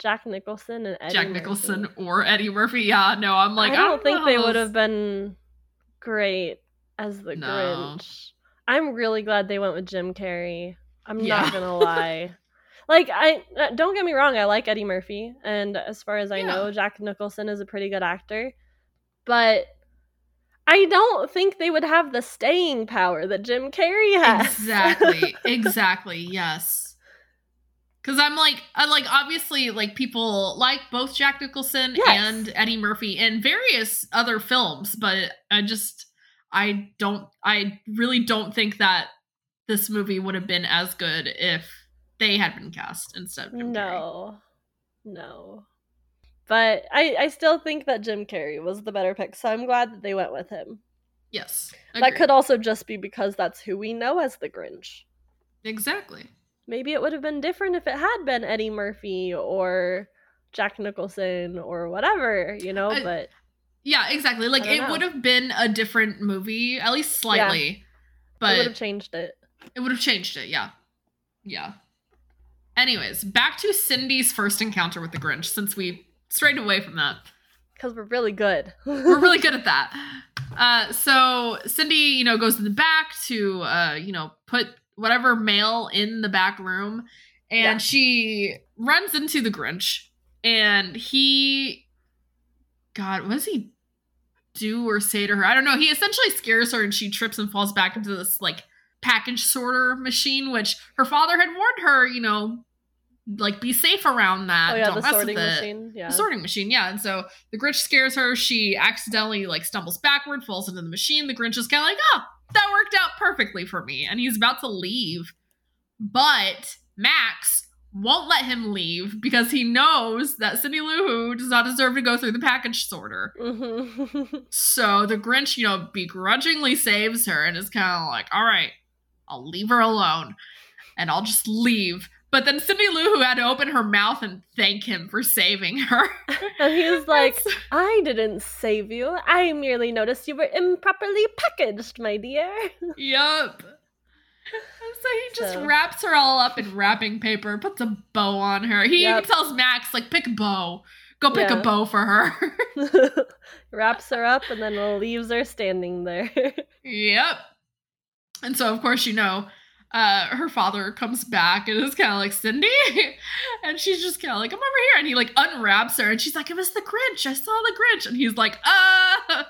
Jack Nicholson and Eddie Jack Murphy. Nicholson or Eddie Murphy, yeah, no, I'm like I don't think know they how would have been great as the No. Grinch. I'm really glad they went with Jim Carrey. I'm Yeah. not gonna lie. Like I uh, don't get me wrong, I like Eddie Murphy, and as far as I Yeah. know, Jack Nicholson is a pretty good actor. But I don't think they would have the staying power that Jim Carrey has. Exactly. exactly. Yes. Cause I'm like, I like obviously like people like both Jack Nicholson Yes. and Eddie Murphy in various other films, but I just I don't I really don't think that this movie would have been as good if they had been cast instead of Jim Carrey. No, no. But I, I still think that Jim Carrey was the better pick, so I'm glad that they went with him. Yes. That could also just be because that's who we know as the Grinch. exactly. Maybe it would have been different if it had been Eddie Murphy or Jack Nicholson or whatever, you know, I- but Yeah, exactly. Like it know. would have been a different movie, at least slightly. it But would have changed it. It would have changed it, yeah. Yeah. Anyways, back to Cindy's first encounter with the Grinch, since we strayed away from that. Because we're really good. We're really good at that. Uh, so Cindy, you know, goes in the back to, uh, you know, put whatever mail in the back room, and Yeah. she runs into the Grinch, and he, God, what does he do or say to her? I don't know. He essentially scares her, and she trips and falls back into this like package sorter machine, which her father had warned her, you know, like be safe around that. oh yeah, Don't the mess with sorting it machine. Yeah. the sorting machine yeah and so the grinch scares her she accidentally like stumbles backward falls into the machine the grinch is kind of like oh that worked out perfectly for me and he's about to leave but max won't let him leave because he knows that cindy lou Who does not deserve to go through the package sorter Mhm. so the grinch you know begrudgingly saves her and is kind of like all right i'll leave her alone and i'll just leave but then Cindy Lou Who had to open her mouth and thank him for saving her. and he's like, I didn't save you. I merely noticed you were improperly packaged, my dear. Yup. So he just So- wraps her all up in wrapping paper, puts a bow on her. He Yep. even tells Max, like, pick a bow. Go pick Yeah. a bow for her. Wraps her up and then leaves her standing there. yep. And so, of course, you know, uh, her father comes back and is kind of like, Cindy? and she's just kind of like, I'm over here. And he, like, unwraps her and she's like, it was the Grinch. I saw the Grinch. And he's like, uh,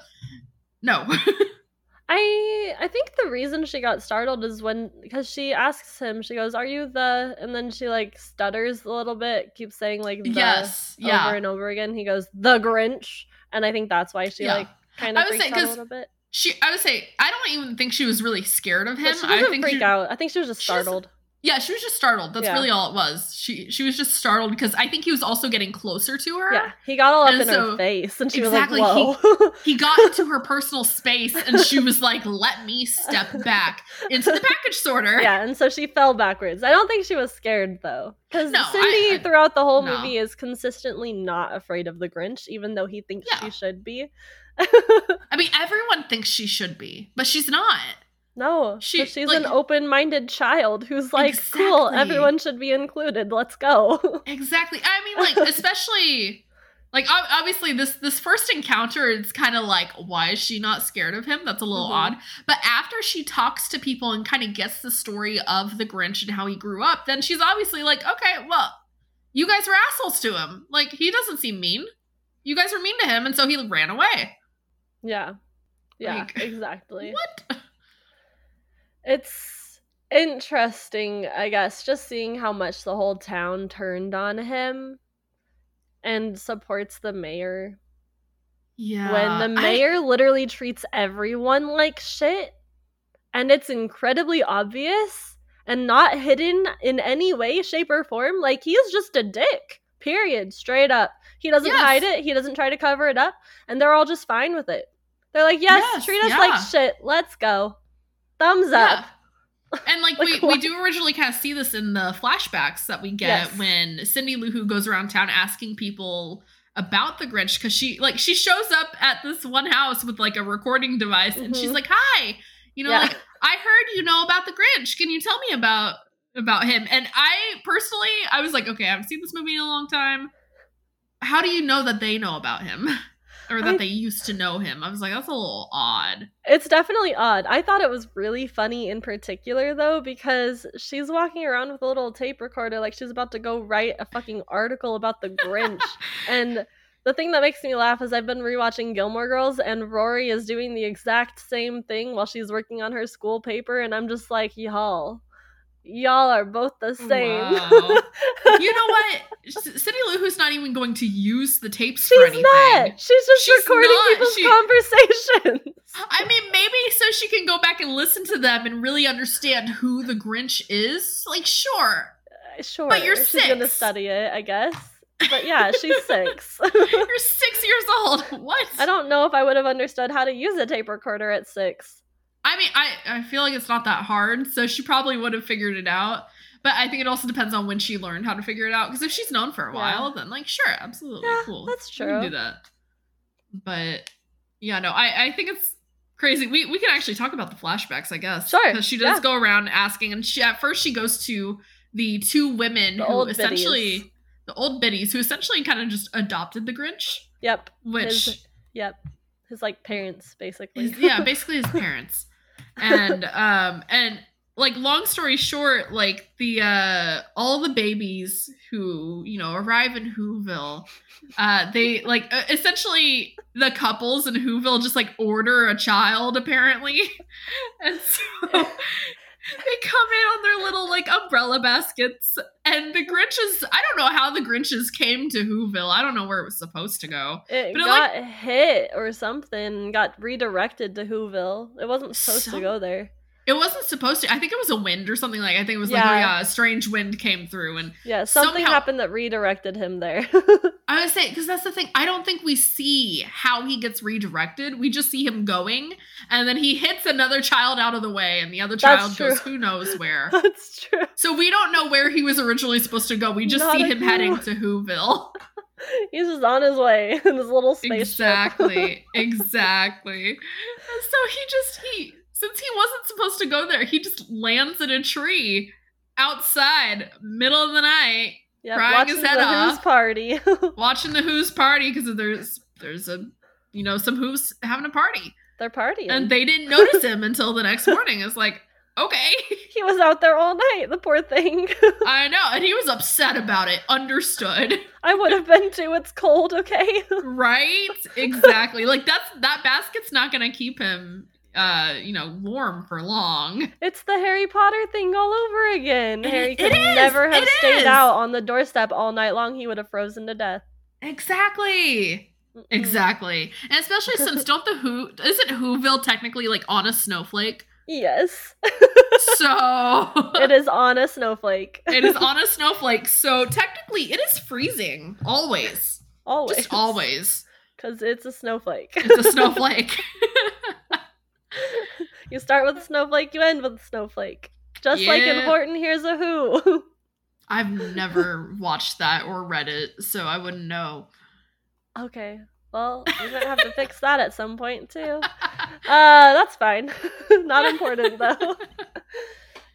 no. I I think the reason she got startled is when because she asks him, she goes, "Are you the?" and then she like stutters a little bit, keeps saying like the yes. over Yeah. and over again. He goes, "The Grinch," and I think that's why she Yeah. like kind of freaks out a little bit. She, I would say, I don't even think she was really scared of him. She I think freak she, out. I think she was just startled. Yeah, she was just startled. That's Yeah. really all it was. She she was just startled because I think he was also getting closer to her. Yeah, he got all up And in so- her face, and she Exactly, was like, "Whoa." He got into her personal space and she was like, "Let me step back into the package sorter." yeah, and so she fell backwards. I don't think she was scared though, because No, I- Cindy I- throughout the whole no. movie is consistently not afraid of the Grinch, even though he thinks Yeah. she should be. I mean, everyone thinks she should be, but she's not. no, She- she, she's like- an open-minded child who's like, "Cool, everyone should be included. Let's go." Exactly. I mean, like especially like obviously this this first encounter it's kind of like why is she not scared of him? That's a little Mhm. odd. But after she talks to people and kind of gets the story of the Grinch and how he grew up, then she's obviously like, okay, well, you guys were assholes to him. Like he doesn't seem mean. You guys were mean to him, and so he ran away. Yeah, yeah, Like, exactly. What? It's interesting, I guess, just seeing how much the whole town turned on him and supports the mayor. Yeah. when the I- mayor literally treats everyone like shit and it's incredibly obvious and not hidden in any way, shape, or form. Like, he is just a dick. Period. Straight up. He doesn't Yes. hide it. He doesn't try to cover it up, and they're all just fine with it. They're like, "Yes, Yes, treat us yeah. like shit. Let's go. Thumbs up." Yeah. And like, Like, we, we do originally kind of see this in the flashbacks that we get Yes. when Cindy Lou Who goes around town asking people about the Grinch because she like she shows up at this one house with like a recording device and she's Mhm. like, "Hi, you know, Yeah. like I heard you know about the Grinch. Can you tell me about about him?" And I personally, I was like, "Okay, I haven't seen this movie in a long time. How do you know that they know about him?" Or that I- they used to know him. I was like, that's a little odd. It's definitely odd. I thought it was really funny in particular though because she's walking around with a little tape recorder like she's about to go write a fucking article about the Grinch. and the thing that makes me laugh is I've been rewatching Gilmore Girls and Rory is doing the exact same thing while she's working on her school paper and I'm just like, "Y'all, y'all are both the same." Wow. you know what? Cindy Lou Who's not even going to use the tapes for anything. She's not. She's just She's recording not. people's She- conversations. I mean, maybe so she can go back and listen to them and really understand who the Grinch is. Like, sure, uh, Sure. But you're she's gonna study it, I guess. But yeah, she's six. you're six years old. What? I don't know if I would have understood how to use a tape recorder at six. I mean, I I feel like it's not that hard, so she probably would have figured it out. But I think it also depends on when she learned how to figure it out. Because if she's known for a Yeah. while, then like, sure, absolutely, Yeah, cool. that's We can true. do that. But yeah, no, I I think it's crazy. We we can actually talk about the flashbacks, I guess. Sure, Because she does yeah. go around asking, and she at first she goes to the two women The who essentially biddies. the old biddies who essentially kind of just adopted the Grinch, Yep. which His, yep. His like parents, basically. his, yeah, basically his parents. And um and like long story short, like the uh all the babies who, you know, arrive in Whoville, uh they like essentially the couples in Whoville just like order a child apparently. And so they come in on their little like umbrella baskets and the Grinches I don't know how the Grinches came to Whoville. I don't know where it was supposed to go. It But it, got hit or something, got redirected to Whoville. It wasn't supposed So- to go there. It wasn't supposed to. I think it was a wind or something like. I think it was like, oh yeah, a strange wind came through, and Yeah, something Somehow- happened that redirected him there. I would say because that's the thing. I don't think we see how he gets redirected. We just see him going, and then he hits another child out of the way, and the other child goes who knows where. That's true. so we don't know where he was originally supposed to go. We just Not see him clue. heading to Whoville. He's just on his way in his little spaceship. exactly, exactly. And so he just he since he wasn't supposed to go there, he just lands in a tree outside, middle of the night, Yep, crying his head the off. Who's party. watching the Who's party because there's there's a you know some Who's having a party, They're partying. and they didn't notice him until the next morning. It's like okay, he was out there all night, the poor thing. I know, and he was upset about it. Understood, I would have been too. It's cold, okay? right? Exactly. like that's that basket's not gonna keep him uh you know warm for long it's the Harry Potter thing all over again. It- Harry could never have it stayed is. out on the doorstep all night long. He would have frozen to death. exactly Mm-mm. exactly and especially since don't the who isn't whoville technically like on a snowflake Yes. so it is on a snowflake. it is on a snowflake so technically it is freezing always always. just always Because it's a snowflake. it's a snowflake you start with a snowflake, you end with a snowflake. Just like Yeah. important, here's a who. i've never watched that or read it so i wouldn't know okay. Well, you're gonna have to fix that at some point too. Uh, that's fine. Not important though.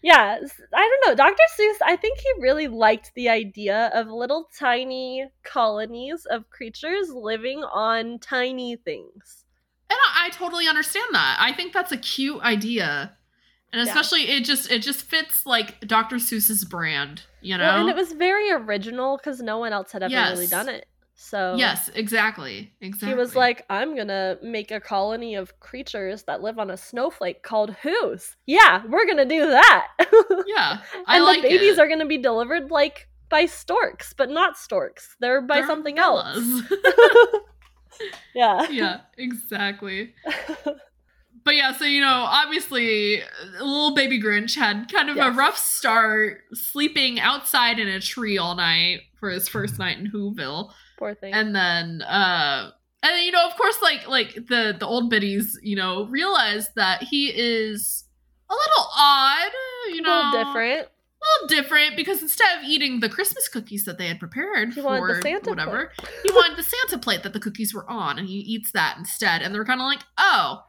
yeah, I don't know. Dr. Seuss, I think he really liked the idea of little tiny colonies of creatures living on tiny things. And I, I totally understand that. I think that's a cute idea. And Yeah. especially it just it just fits like Dr. Seuss's brand, you know? Well, and it was very original because no one else had ever really done it. So yes, exactly. Exactly. he was like, I'm gonna make a colony of creatures that live on a snowflake called Who's. Yeah, we're gonna do that. Yeah. I and like the babies it. are gonna be delivered like by storks, but not storks. They're by They're something else. yeah. yeah, exactly. but yeah, so you know, obviously, little baby Grinch had kind of Yes. a rough start, sleeping outside in a tree all night for his first night in Whoville, Poor thing. and then, uh, and then, you know, of course, like like the the old biddies, you know, realize that he is a little odd, you a know, little different. A little different because instead of eating the Christmas cookies that they had prepared He for wanted the Santa whatever, he wanted the Santa plate that the cookies were on, and he eats that instead. And they're kind of like, oh,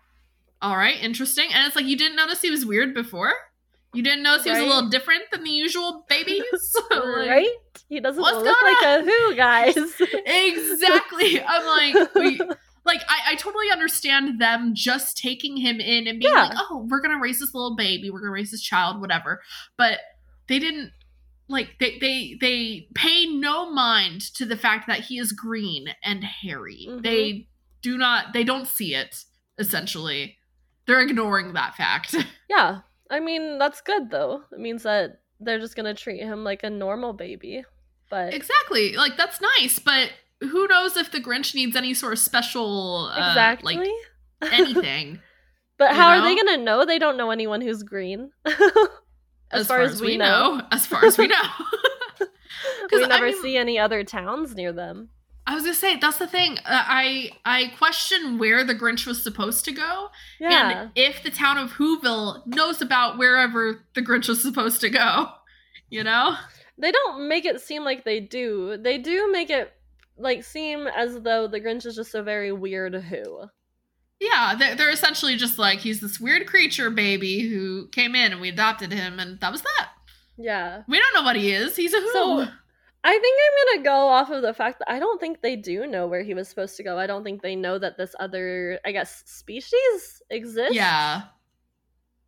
all right, interesting. And it's like you didn't notice he was weird before. You didn't notice he was a little different than the usual babies, Like, right? He doesn't look like a who, guys. Exactly. I'm like, we, like I, I totally understand them just taking him in and being Yeah. like, oh, we're gonna raise this little baby, we're gonna raise this child, whatever. But they didn't like they they they pay no mind to the fact that he is green and hairy. Mhm. They do not they don't see it, essentially. They're ignoring that fact. yeah. I mean, that's good though. It means that they're just gonna treat him like a normal baby. But exactly. Like that's nice, but who knows if the Grinch needs any sort of special uh, exactly. like anything. but how are they gonna know they don't know anyone who's green? as, far, as, we know, As far as we know. we 'Cause, I never mean- see any other towns near them. I was gonna say that's the thing. Uh, I I question where the Grinch was supposed to go, Yeah. and if the town of Whoville knows about wherever the Grinch was supposed to go. You know? They don't make it seem like they do. They do make it like seem as though the Grinch is just a very weird who. Yeah, they're, they're essentially just like he's this weird creature baby who came in and we adopted him, and that was that. Yeah. We don't know what he is. He's a who. So- I think I'm gonna go off of the fact that I don't think they do know where he was supposed to go. I don't think they know that this other, I guess, species exists. yeah,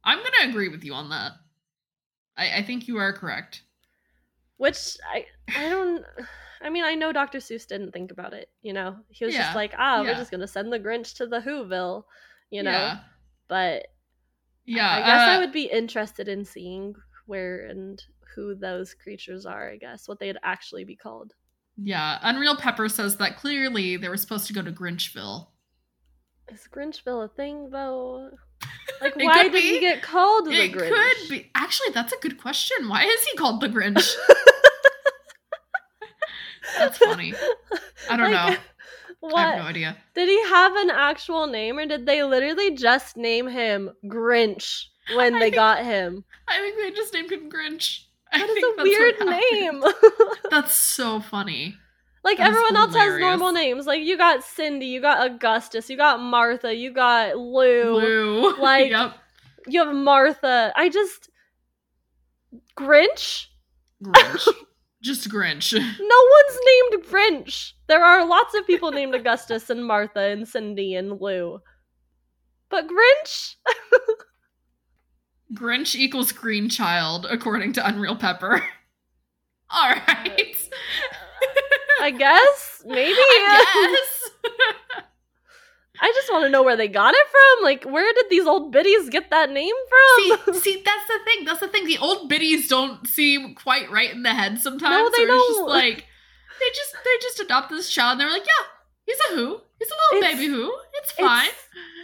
I'm gonna agree with you on that. I, I think you are correct. Which I I don't I mean I know Dr. Seuss didn't think about it, you know. He was Yeah, just like, ah, we're just gonna send the Grinch to the Whoville, you know. Yeah. But Yeah, I guess I uh, would be interested in seeing where and who those creatures are, I guess, what they'd actually be called. Yeah, Unreal Pepper says that clearly they were supposed to go to Grinchville. Is Grinchville a thing though? Like why did he get called the it Grinch? could be. Actually, that's a good question. Why is he called the Grinch? That's funny. I don't know. What? I have no idea. Did he have an actual name or did they literally just name him Grinch when I they think- got him? I think they just named him Grinch. I That is a weird name. That's so funny. like That everyone else has normal names. Like you got Cindy, you got Augustus, you got Martha, you got Lou, Blue. like- yep. you have Martha. I just Grinch? Grinch. Just Grinch. No one's named Grinch. There are lots of people named Augustus and Martha and Cindy and Lou. But Grinch? Grinch equals green child, according to Unreal Pepper. All right. I guess? Maybe? I guess. I just want to know where they got it from. Like, where did these old biddies get that name from? see, see, that's the thing. That's the thing. The old biddies don't seem quite right in the head sometimes. No, they so it's just don't. like they just they just adopt this child and they're like, yeah, he's a who. He's a little It's- baby who. It's fine.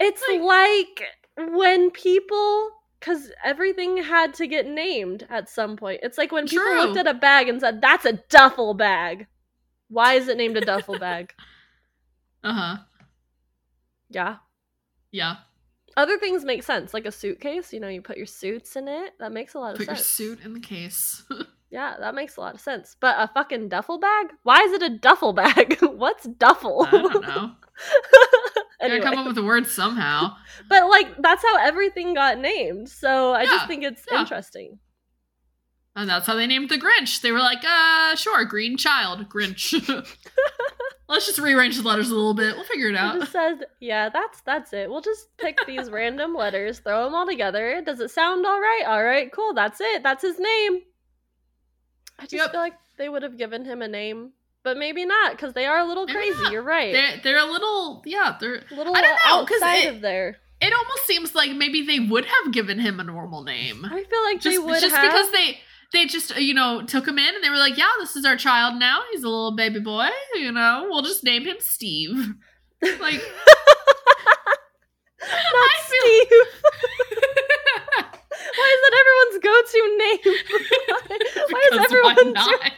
It's, it's like when people, because everything had to get named at some point. It's like when people True. looked at a bag and said, that's a duffel bag. Why is it named a duffel bag? Uh huh. Yeah. Yeah. Other things make sense, like a suitcase. You know, you put your suits in it. That makes a lot of sense. Put your suit in the case. Yeah, that makes a lot of sense. But a fucking duffel bag? Why is it a duffel bag? What's duffel? I don't know. anyway. Gotta come up with a word somehow. But like that's how everything got named. So I Yeah, just think it's yeah. interesting. And that's how they named the Grinch. They were like, uh, sure, green child, Grinch. Let's just rearrange the letters a little bit. We'll figure it It out. just says, yeah, that's that's it. We'll just pick these random letters, throw them all together. Does it sound all right? All right, cool. That's it. That's his name. I just Yep. feel like they would have given him a name, but maybe not because they are a little Maybe crazy. not. You're right. They're, they're a little, yeah, they're. a little I don't know, outside it- of there. It almost seems like maybe they would have given him a normal name. I feel like they would just have. because they they just uh, you know took him in and they were like, yeah, this is our child now. He's a little baby boy. You know, we'll just name him Steve. Like Not feel- Steve. Why is that everyone's go-to name? Why, why is everyone why doing that?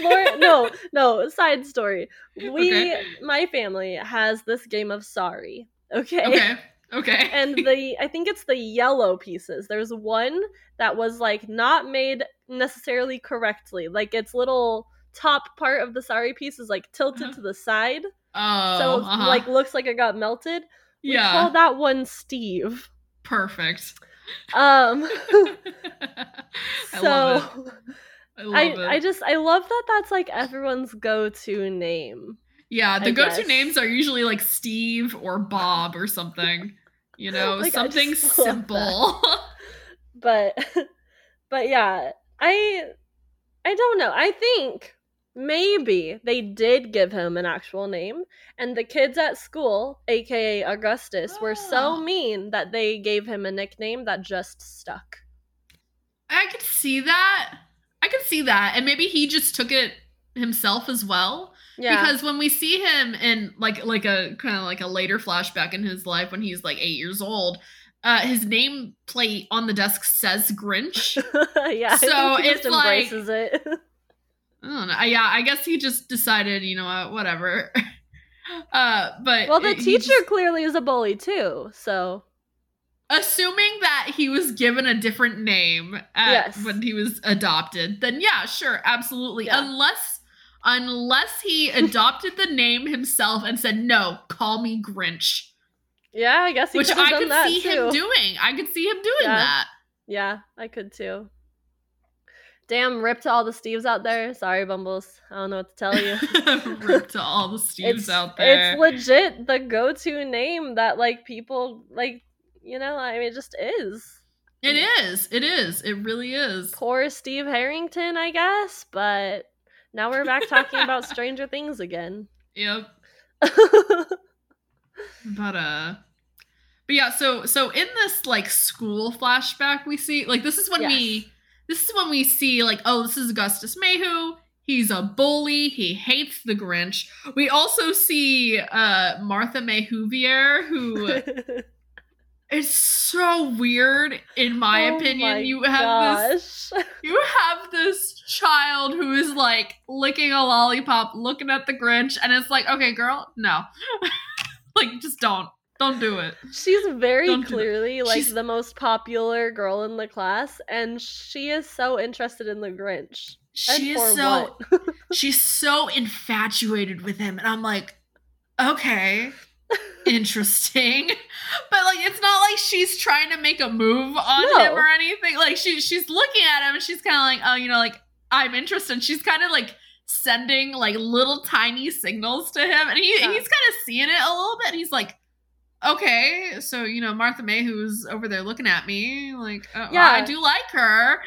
Laura, no, no. Side story. We, Okay. my family has this game of sorry. Okay. Okay. Okay. and the I think it's the yellow pieces. There's one that was like not made necessarily correctly. Like its little top part of the sorry piece is like tilted Uh-huh. to the side, oh, so uh-huh. like looks like it got melted. We yeah. call that one Steve. Perfect. Um I so love it. I love I. I just I love that that's like everyone's go-to name. Yeah, the I go-to guess. names are usually like Steve or Bob or something. You know, Like, something just love that. simple. But but yeah, I I don't know. I think maybe they did give him an actual name and the kids at school, aka Augustus, were so Oh. mean that they gave him a nickname that just stuck. I could see that. I could see that. And maybe he just took it himself as well. Yeah. Because when we see him in like like a kind of like a later flashback in his life when he's like eight years old, uh his name plate on the desk says Grinch. yeah, So it's like- embraces it. I don't know. Yeah, I guess he just decided, you know what, whatever. uh but well, the he teacher just- clearly is a bully too, so assuming that he was given a different name at, Yes. when he was adopted, then yeah, sure, absolutely. Yeah. Unless unless he adopted the name himself and said, "No, call me Grinch," yeah, I guess he which I could see too. him doing. I could see him doing Yeah. that. Yeah, I could too. Damn, rip to all the Steves out there. Sorry, Bumbles. I don't know what to tell you. Rip to all the Steves out there. it's legit the go-to name that like people like. You know, I mean, it just is. it is. It is. It really is. Poor Steve Harrington, I guess. But now we're back talking about Stranger Things again. Yep. But uh but yeah, so so in this like school flashback we see like this is when Yes. we this is when we see like oh this is Augustus MayWho. He's a bully. He hates the Grinch. We also see uh Martha May Whovier who is so weird in my Oh opinion. my you have this You have this child who is like licking a lollipop, looking at the Grinch, and it's like, okay, girl, no. like, just don't. Don't do it. She's very Don't clearly like She's- the most popular girl in the class, and she is so interested in the Grinch. She is so she's so infatuated with him, and I'm like, okay, interesting. But like it's not like she's trying to make a move on No. him or anything. Like she she's looking at him and she's kind of like, oh, you know, like I'm interested. She's kind of like sending like little tiny signals to him, and he Yeah. he's kind of seeing it a little bit. And he's like, okay, so you know Martha May, who's over there looking at me, like, uh, Yeah. I do like her,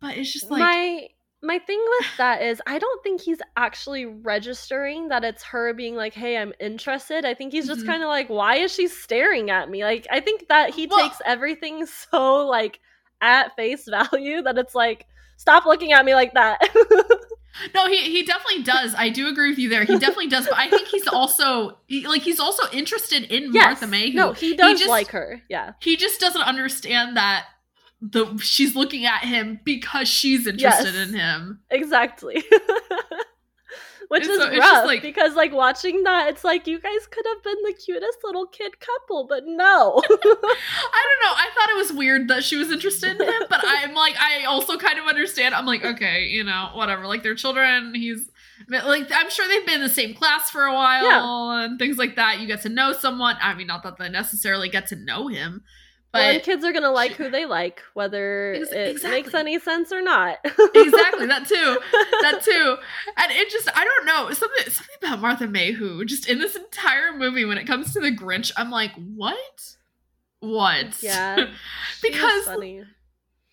but it's just like. my my thing with that is I don't think he's actually registering that it's her being like, "Hey, I'm interested." I think he's just Mhm. kind of like, "Why is she staring at me?" Like I think that he Well- takes everything so like at face value that it's like, "Stop looking at me like that." No, he he definitely does. I do agree with you there. He definitely does, but I think he's also he, like he's also interested in yes. Martha May. No, he does just- like her. Yeah. he just doesn't understand that the she's looking at him because she's interested Yes. in him. Exactly. Which And is so rough like- because like watching that, it's like you guys could have been the cutest little kid couple, but no. I don't know. I thought it was weird that she was interested in him, but I'm like, I also kind of understand. I'm like, okay, you know, whatever. Like they're children. He's like, I'm sure they've been in the same class for a while and things like that. You get to know someone. I mean, not that they necessarily get to know him, but well, kids are gonna like who they like, whether Ex- it makes any sense or not. exactly that too. That too. And it just, I don't know, something something about Martha MayWho just in this entire movie when it comes to the Grinch, I'm like, what? What? Yeah. Because- funny.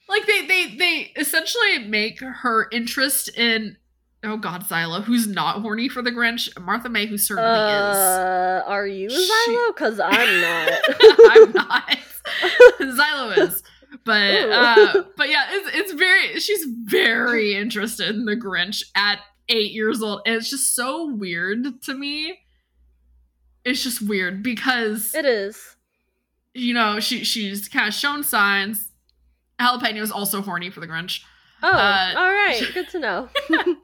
like they they they essentially make her interest in oh god Xylo who's not horny for the Grinch Martha May who certainly is Uh, are you She- Xylo? Because I'm not. I'm not Xylo is but uh but yeah it's it's very she's very interested in the Grinch at eight years old and it's just so weird to me it's just weird because it is. you know, she she's kind of shown signs. Jalapeno is also horny for the Grinch. Oh, Uh, all right. Good to know.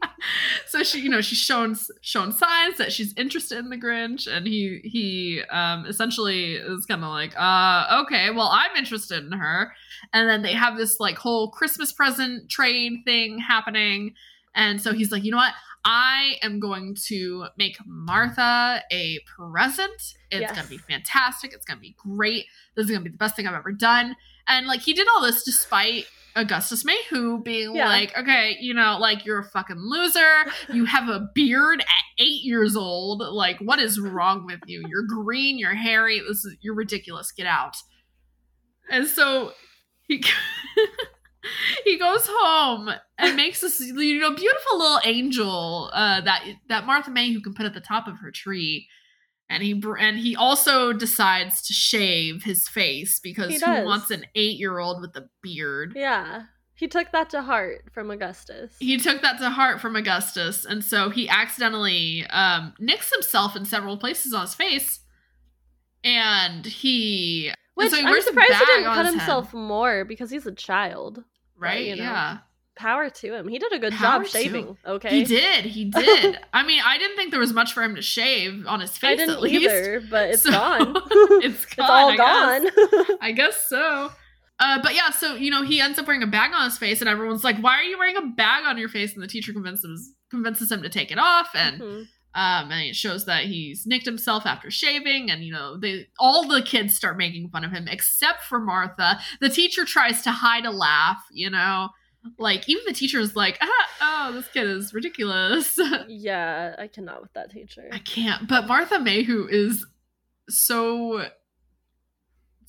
so she, you know, she's shown shown signs that she's interested in the Grinch, and he he um essentially is kind of like, uh, okay, well, I'm interested in her, and then they have this like whole Christmas present trade thing happening, and so he's like, you know what? I am going to make Martha a present. It's Yes. gonna be fantastic. It's gonna be great. This is gonna be the best thing I've ever done. And like he did all this despite Augustus MayWho being Yeah. like, okay, you know, like you're a fucking loser. You have a beard at eight years old. Like, what is wrong with you? You're green. You're hairy. This is you're ridiculous. Get out. And so he he goes home and makes this you know beautiful little angel uh, that that Martha May who can put at the top of her tree. And he br- and he also decides to shave his face because He who wants an eight year old with a beard? yeah. He took that to heart from Augustus. he took that to heart from Augustus, and so he accidentally um, nicks himself in several places on his face, and he and Which so he I'm surprised he didn't cut his head, himself more because he's a child. right? you know. Yeah, Power to him. He did a good Power job shaving. Okay. he did. He did. I mean, I didn't think there was much for him to shave on his face. I didn't at least. either, but it's So, gone. it's gone. It's all I guess. gone. I guess so. Uh, but yeah, so you know, he ends up wearing a bag on his face, and everyone's like, "Why are you wearing a bag on your face?" And the teacher convinces convinces him to take it off, and Mhm. um, and it shows that he's nicked himself after shaving, and you know, they all the kids start making fun of him except for Martha. The teacher tries to hide a laugh, you know, like even the teacher is like, ah, "Oh, this kid is ridiculous." Yeah, I cannot with that teacher. I can't. But Martha MayWho is so.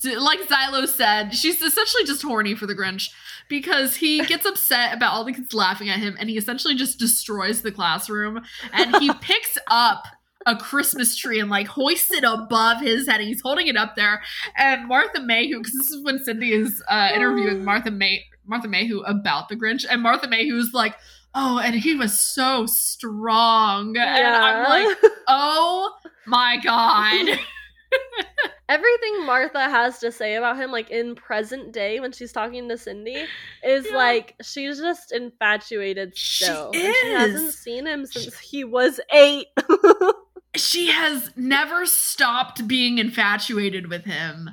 Like Xylo said, she's essentially just horny for the Grinch because he gets upset about all the kids laughing at him and he essentially just destroys the classroom and he picks up a Christmas tree and like hoists it above his head. and He's holding it up there. And Martha MayWho, because this is when Cindy is uh, interviewing Martha May Martha MayWho about the Grinch, and Martha MayWho's like, Oh, and he was so strong. And I'm like, oh my god. everything Martha has to say about him, like in present day when she's talking to Cindy, is Yeah. like she's just infatuated She still. and she hasn't seen him since he was eight. she has never stopped being infatuated with him.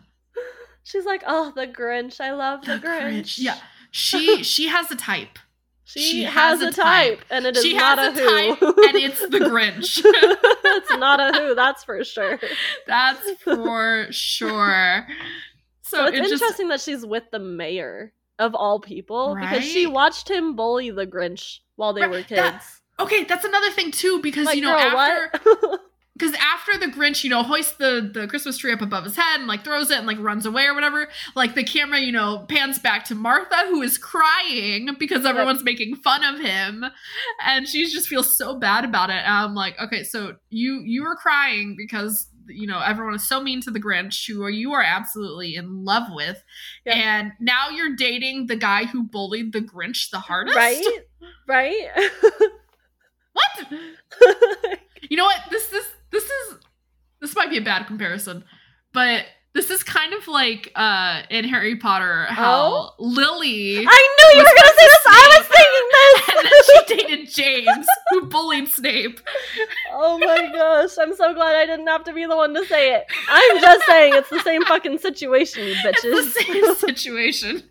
she's like, oh, the Grinch. I love the, The Grinch. Grinch. Yeah. She she has a type. She, she has, has a type, type. and it is She not has a a who. type, and it's the Grinch. it's not a who, that's for sure. That's for sure. So, So it's it just interesting that she's with the mayor of all people because she watched him bully the Grinch while they Right, were that- kids. Okay, that's another thing too because Like, you know girl, after what? Because after the Grinch, you know, hoists the the Christmas tree up above his head and like throws it and like runs away or whatever, like the camera, you know, pans back to Martha who is crying because everyone's making fun of him, and she just feels so bad about it. And I'm like, okay, so you you were crying because you know everyone is so mean to the Grinch, who you are absolutely in love with, Yeah. and now you're dating the guy who bullied the Grinch the hardest, right? Right? What? You know what? This this this is this might be a bad comparison, but this is kind of like uh in Harry Potter how Lily I knew you were gonna say this. I was thinking this. and then she dated James, who bullied Snape. oh my gosh! I'm so glad I didn't have to be the one to say it. I'm just saying it's the same fucking situation, you It's bitches. the same situation.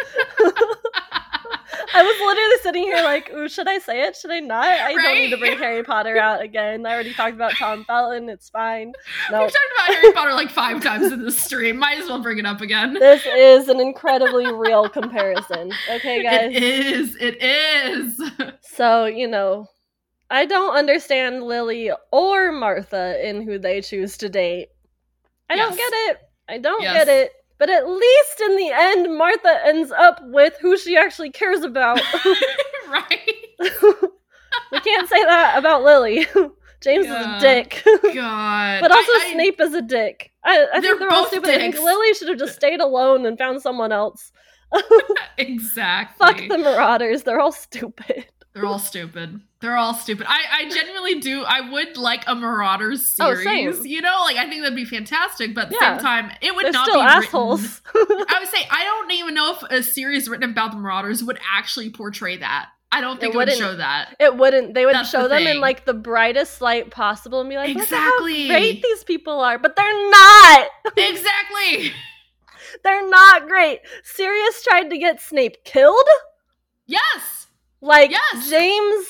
I was literally sitting here like, ooh, should I say it? Should I not? I don't need to bring Harry Potter out again. I already talked about Tom Felton. It's fine. We've talked about Harry Potter like five times in this stream. Might as well bring it up again. this is an incredibly real comparison. Okay, guys. It is. It is. So, you know, I don't understand Lily or Martha in who they choose to date. I don't get it. I don't Yes. get it. But at least in the end, Martha ends up with who she actually cares about. right? we can't say that about Lily. James is a dick. God. but also I- I- Snape is a dick. I, I They're think they're all stupid. I think. Lily should have just stayed alone and found someone else. exactly. Fuck the Marauders. They're all stupid. They're all stupid. They're all stupid. I, I genuinely do. I would like a Marauders Oh, series. same. you know, like I think that'd be fantastic. But at the Yeah. same time, it would They're not still be assholes. I would say I don't even know if a series written about the Marauders would actually portray that. I don't think It it, would show that. It wouldn't. They would That's show the them in like the brightest light possible and be like, Exactly. "Look at how great these people are," but they're not. exactly. They're not great. Sirius tried to get Snape killed. Yes. Like Yes. James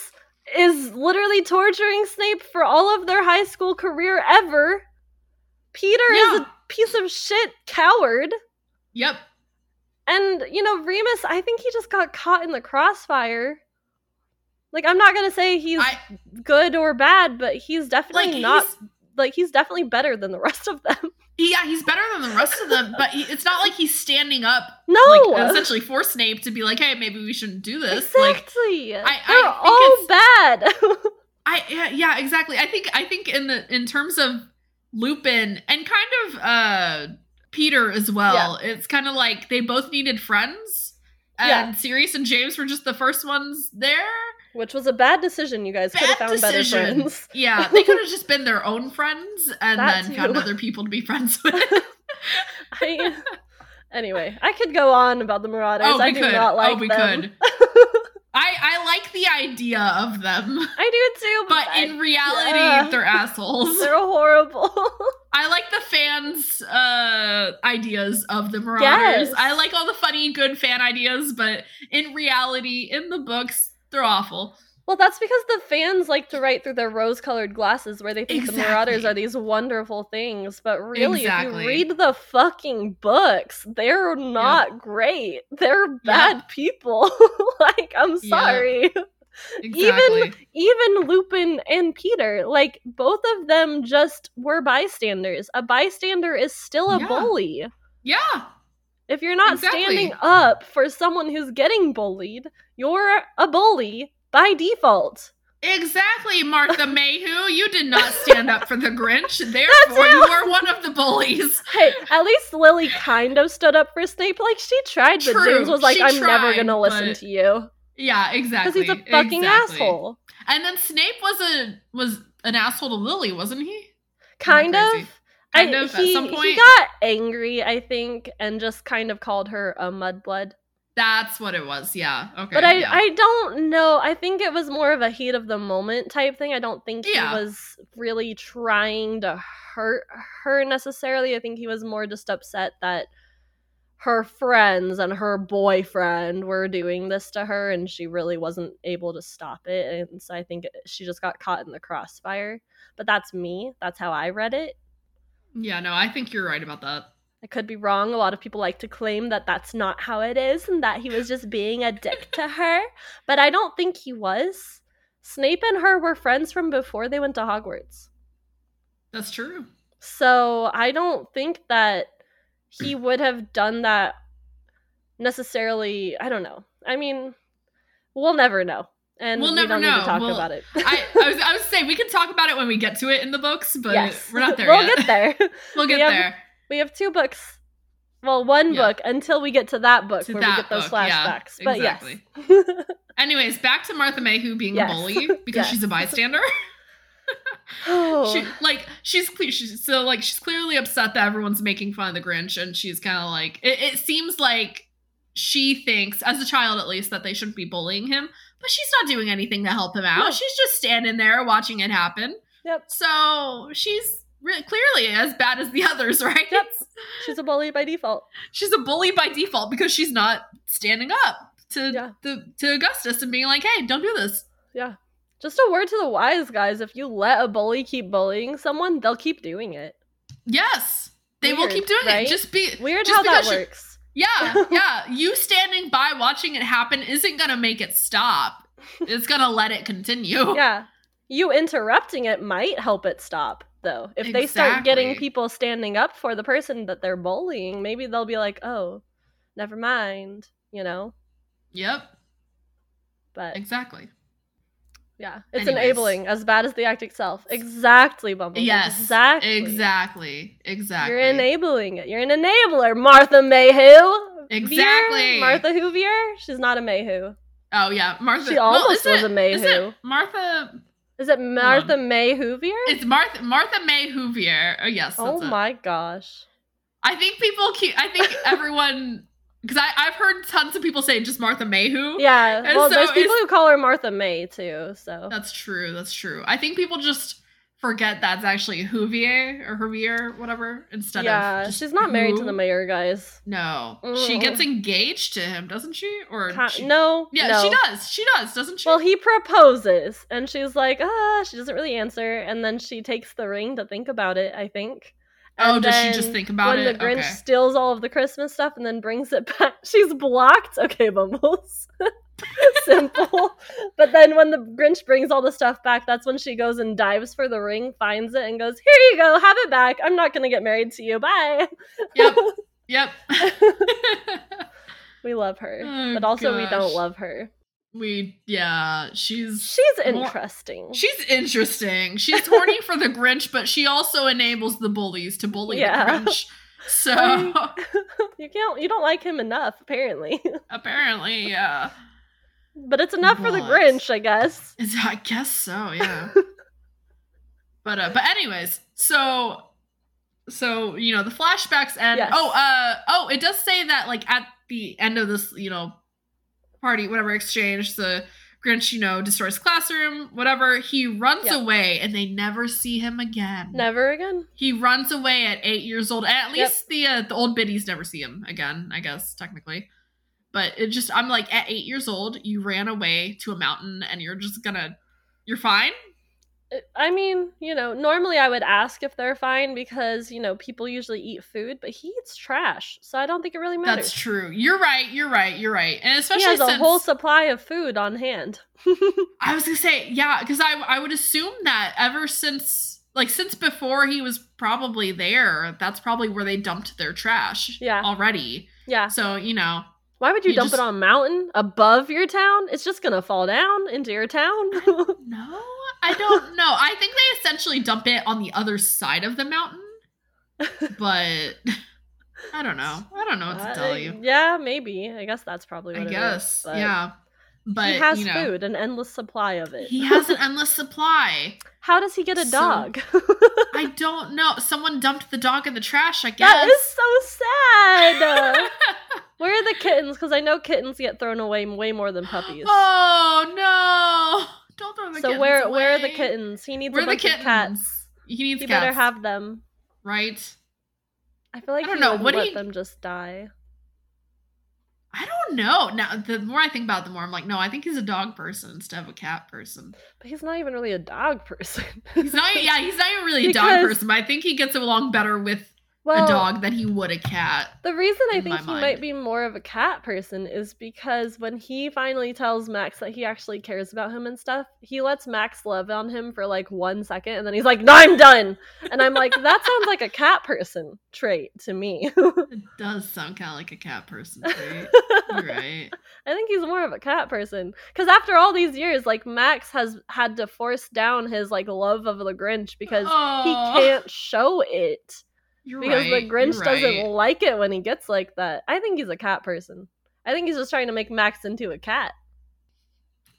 is literally torturing Snape for all of their high school career ever. Peter is a piece of shit coward. Yep. And, you know, Remus, I think he just got caught in the crossfire. Like, I'm not gonna say he's I good or bad, but he's definitely like not he's like he's definitely better than the rest of them. Yeah he's better than the rest of them, but he, it's not like he's standing up No, like essentially for Snape to be like, hey, maybe we shouldn't do this. Like exactly. I They're all bad. I yeah, yeah, exactly. I think I think in the in terms of Lupin and kind of uh Peter as well, it's kind of like they both needed friends. And Yeah. Sirius and James were just the first ones there. Which was a bad decision. You guys could have found better friends. Yeah, they could have just been their own friends and That then found other people to be friends with. I, anyway, I could go on about the Marauders. oh, I do could. not like oh, we them. could. I I like the idea of them, I do too, but I- in reality, yeah. they're assholes. they're horrible. I like the fans' uh, ideas of the Marauders. Yes. I like all the funny, good fan ideas, but in reality, in the books, they're awful. well, that's because the fans like to write through their rose-colored glasses, where they think the Marauders are these wonderful things. But really, Exactly. if you read the fucking books, they're not great. They're bad people. like, I'm Yeah. sorry. Exactly. even Lupin and Peter, like both of them just were bystanders. A bystander is still a Yeah. bully. yeah. If you're not Exactly. standing up for someone who's getting bullied, you're a bully by default. Exactly, Martha MayWho. You did not stand up for the Grinch. Therefore, you are one of the bullies. Hey, at least Lily kind of stood up for Snape. Like she tried, but True, James was like, "I'm never gonna listen but- to you Yeah, exactly. because he's a fucking exactly. asshole." And then Snape was a was an asshole to Lily, wasn't he? Kind of. Kind I- of, at he, some he got angry, I think, and just kind of called her a mudblood. That's what it was. Yeah. Okay. But I, yeah. I don't know. I think it was more of a heat of the moment type thing. I don't think Yeah. he was really trying to hurt her necessarily. I think he was more just upset that her friends and her boyfriend were doing this to her and she really wasn't able to stop it. And so I think she just got caught in the crossfire. But that's me. That's how I read it. Yeah, no, I think you're right about that. I could be wrong. A lot of people like to claim that that's not how it is and that he was just being a dick to her. But I don't think he was. Snape and her were friends from before they went to Hogwarts. That's true. So I don't think that he would have done that necessarily. I don't know. I mean, we'll never know. And We'll we never don't need know. to talk We'll- about it. I, I was I was saying we can talk about it when we get to it in the books, but yes. we're not there yet. we'll yet. get there. We'll get We there. We have two books. Well, one Yeah. book until we get to that book To where we get those book, yeah, flashbacks. but exactly. yes. Anyways, back to Martha MayWho being Yes. a bully because she's a bystander. oh. She like she's she's so like she's clearly upset that everyone's making fun of the Grinch, and she's kind of like it, it seems like she thinks, as a child at least, that they shouldn't be bullying him, but she's not doing anything to help him out. No. She's just standing there watching it happen. Yep. So she's re- clearly as bad as the others, right? Yep. She's a bully by default. She's a bully by default because she's not standing up to Yeah. the to Augustus and being like, "Hey, don't do this." Yeah. Just a word to the wise guys. If you let a bully keep bullying someone, they'll keep doing it. Yes, they will keep doing right? it. Just be Weird just how that works. Yeah, yeah. You standing by watching it happen isn't gonna make it stop. It's gonna let it continue. yeah. You interrupting it might help it stop, though. If they start getting people standing up for the person that they're bullying, maybe they'll be like, oh, never mind, you know? Yep. But Exactly. yeah, it's Anyways. enabling as bad as the act itself. Exactly, Bumble. Yes. Exactly. Exactly. Exactly. You're enabling it. You're an enabler, Martha MayWho. Exactly. Veer, Martha Whovier. She's not a MayWho. Oh yeah, Martha. She almost well, was a it- May is it Martha. Is it Martha on. May Whovier? It's Martha Martha May Whovier. Oh yes. oh that's it. my gosh. I think people keep. I think everyone because I I've heard tons of people say just Martha MayWho. Yeah. And Well, so there's people who call her Martha May too. So That's true. That's true. I think people just forget that's actually Whovier or Whovier, whatever, instead yeah, of. just she's not married to the mayor, guys. No, she Mm. gets engaged to him, doesn't she? Or she- no. Yeah, no. she does. She does, doesn't she? Well, he proposes, and she's like, ah, she doesn't really answer, and then she takes the ring to think about it. I think. oh, does she just think about when it? the Grinch okay. steals all of the Christmas stuff and then brings it back, she's blocked. Okay, Bumbles. Simple. but then when the Grinch brings all the stuff back, that's when she goes and dives for the ring, finds it, and goes, Here you go, have it back. I'm not going to get married to you. Bye. Yep. Yep. we love her. Oh, but also, we don't love her. we yeah, she's She's More- interesting. She's interesting. She's horny for the Grinch, but she also enables the bullies to bully Yeah. the Grinch. So you can't. You don't like him enough, apparently. apparently, yeah. But it's enough for the Grinch, I guess. I guess so, yeah. but uh, but anyways, so so you know the flashbacks end. Yes. Oh uh oh, it does say that like at the end of this you know party whatever exchange the Grinch you know destroys classroom whatever he runs Yep. away and they never see him again. Never again. He runs away at eight years old. At Yep. least the uh, the old biddies never see him again. I guess technically, but it just I'm like at eight years old, you ran away to a mountain and you're just gonna you're fine. Uh, I mean, you know, normally I would ask if they're fine because, you know, people usually eat food, but he eats trash. So I don't think it really matters. That's true. You're right. You're right. You're right. And especially He has a since whole supply of food on hand. I was gonna say yeah, because I I would assume that ever since like since before he was probably there, that's probably where they dumped their trash. Yeah. already. yeah. So you know, Why would you, You dump just- it on a mountain above your town? It's just going to fall down into your town. no, I don't know. I think they essentially dump it on the other side of the mountain, but I don't know. I don't know what to tell Uh, you. Yeah, maybe. I guess that's probably what I it is, guess, but yeah. But he has you know, food, an endless supply of it. He has an endless supply. How does he get a So- dog? I don't know. Someone dumped the dog in the trash. I guess. that is so sad. Where are the kittens? Because I know kittens get thrown away way more than puppies. oh no! Don't throw the so where where are the kittens? He needs Where a bunch of kittens? cats. He needs He cats. better have them. right. I feel like I don't he know, what let you- them just die. I don't know. Now, the more I think about it, the more I'm like, no, I think he's a dog person instead of a cat person. But he's not even really a dog person. He's not. Yeah, he's not even really a dog person. But I think he gets along better with well, a dog than he would a cat. The reason I think he mind. might be more of a cat person is because when he finally tells Max that he actually cares about him and stuff, he lets Max love on him for like one second and then he's like, No, I'm done. And I'm like, that sounds like a cat person trait to me. It does sound kind of like a cat person. trait. You're right. I think he's more of a cat person. Because after all these years, like Max has had to force down his like love of the Grinch because he can't show it. You're because right, the Grinch doesn't like it when he gets like that. I think he's a cat person. I think he's just trying to make Max into a cat.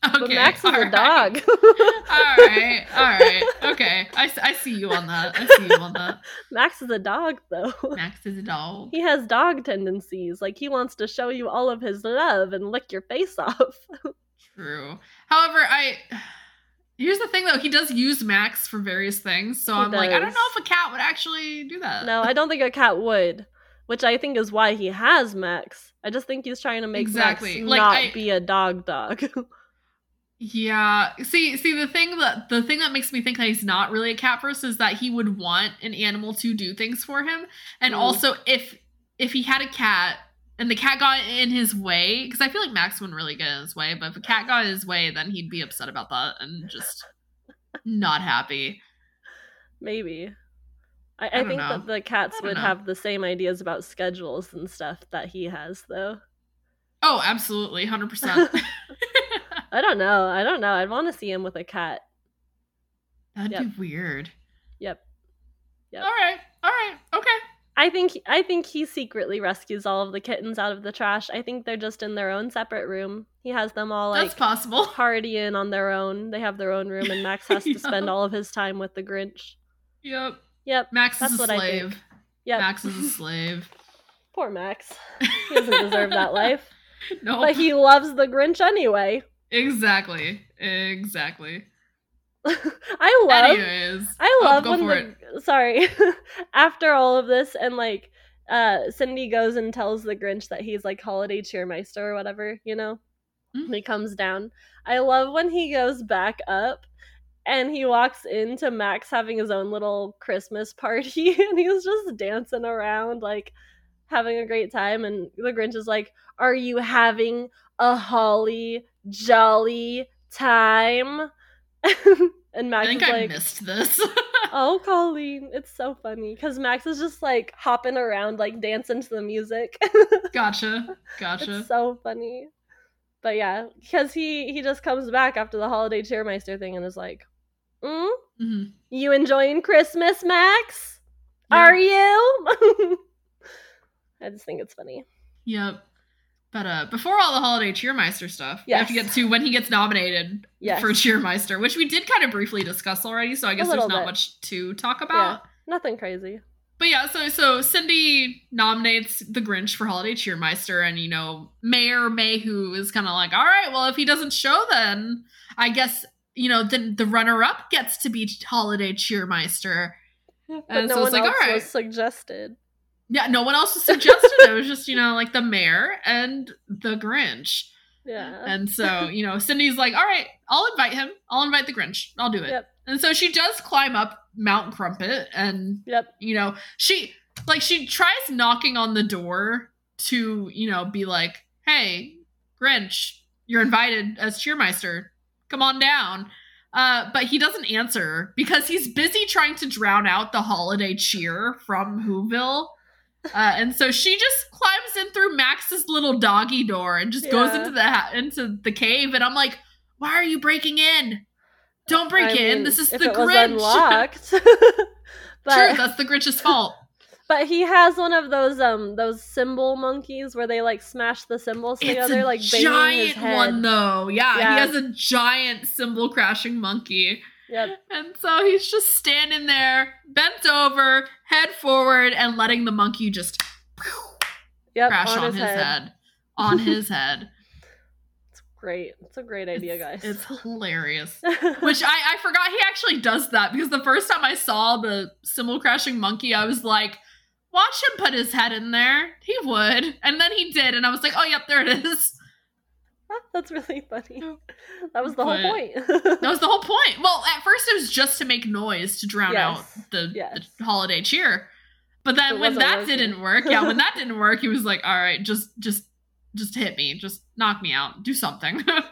But Max is a right. dog. all right, all right, okay. I, I see you on that. I see you on that. Max is a dog though. Max is a dog. he has dog tendencies. Like he wants to show you all of his love and lick your face off. True. However, I here's the thing though. He does use Max for various things, so He I'm like, I don't know if a cat would actually do that. no, I don't think a cat would. Which I think is why he has Max. I just think he's trying to make Exactly. Max Like, not I- be a dog dog. Yeah. See, see, the thing that the thing that makes me think that he's not really a cat person is that he would want an animal to do things for him, and Mm. also if if he had a cat and the cat got in his way, because I feel like Max wouldn't really get in his way, but if a cat got in his way, then he'd be upset about that and just not happy. Maybe. I, I, don't think know. that the cats would know. have the same ideas about schedules and stuff that he has, though. Oh, absolutely, hundred percent. I don't know. I don't know. I'd want to see him with a cat. That'd Yep. be weird. Yep. Yep. All right. All right. Okay. I think I think he secretly rescues all of the kittens out of the trash. I think they're just in their own separate room. He has them all like That's possible. partying on their own. They have their own room, and Max has to spend all of his time with the Grinch. Yep. Yep, Max That's is a slave. yep. Max is a slave. Poor Max. He doesn't deserve that life, no. but he loves the Grinch anyway. Exactly. Exactly. I love. Anyways. I Oh, love go when the it. sorry after all of this and like uh Cindy goes and tells the Grinch that he's like holiday cheermeister or whatever, you know. Mhm. He comes down. I love when he goes back up and he walks into Max having his own little Christmas party and he's just dancing around like having a great time and the Grinch is like, "Are you having a holly jolly time?" and Max I think is I like, missed this. Oh, Colleen, it's so funny because Max is just like hopping around, like dancing to the music. gotcha. Gotcha. it's so funny. But yeah, because he he just comes back after the holiday cheermeister thing and is like, mm? Mhm. "You enjoying Christmas, Max? Yeah. Are you?" I just think it's funny. Yep. But uh, before all the holiday cheermeister stuff, we have to get to when he gets nominated Yes, for cheermeister, which we did kind of briefly discuss already. So I guess there's not bit. much to talk about. nothing crazy. But yeah, so so Cindy nominates the Grinch for holiday cheermeister, and you know Mayor MayWho is kind of like, all right, well if he doesn't show, then I guess you know then the runner up gets to be holiday cheermeister. But And no so one it's like, else all right. was suggested. Yeah, no one else suggested. it was just you know like the mayor and the Grinch. Yeah. And so, you know, Cindy's like, all right, I'll invite him. I'll invite the Grinch. I'll do it. Yep. And so she does climb up Mount Crumpet and, Yep. you know, she, like, she tries knocking on the door to, you know, be like, hey, Grinch, you're invited as cheermeister. Come on down. Uh, but he doesn't answer because he's busy trying to drown out the holiday cheer from Whoville. Uh, and so she just climbs in through Max's little doggy door and just goes into the ha- into the cave. And I'm like, why are you breaking in? Don't break I in. mean, This is the Grinch. unlocked. True, that's the Grinch's fault. but he has one of those um those cymbal monkeys where they like smash the cymbals together, it's a like giant one though. Yeah, Yeah. he has a giant cymbal crashing monkey. Yep. And so he's just standing there, bent over, head forward, and letting the monkey just Yep. crash on, his, head. On his head. It's great. It's a great idea, It's- guys. It's hilarious. Which I, I forgot he actually does that because the first time I saw the cymbal crashing monkey, I was like, watch him put his head in there. He would. And then he did, and I was like, oh, yep, there it is. That's really funny. That was the whole point. That was the whole point. Well, at first it was just to make noise to drown Yes. out the, Yes. the holiday cheer. But then It when that working. didn't work, yeah, when that didn't work, he was like, "All right, just just just hit me, just knock me out, do something." uh,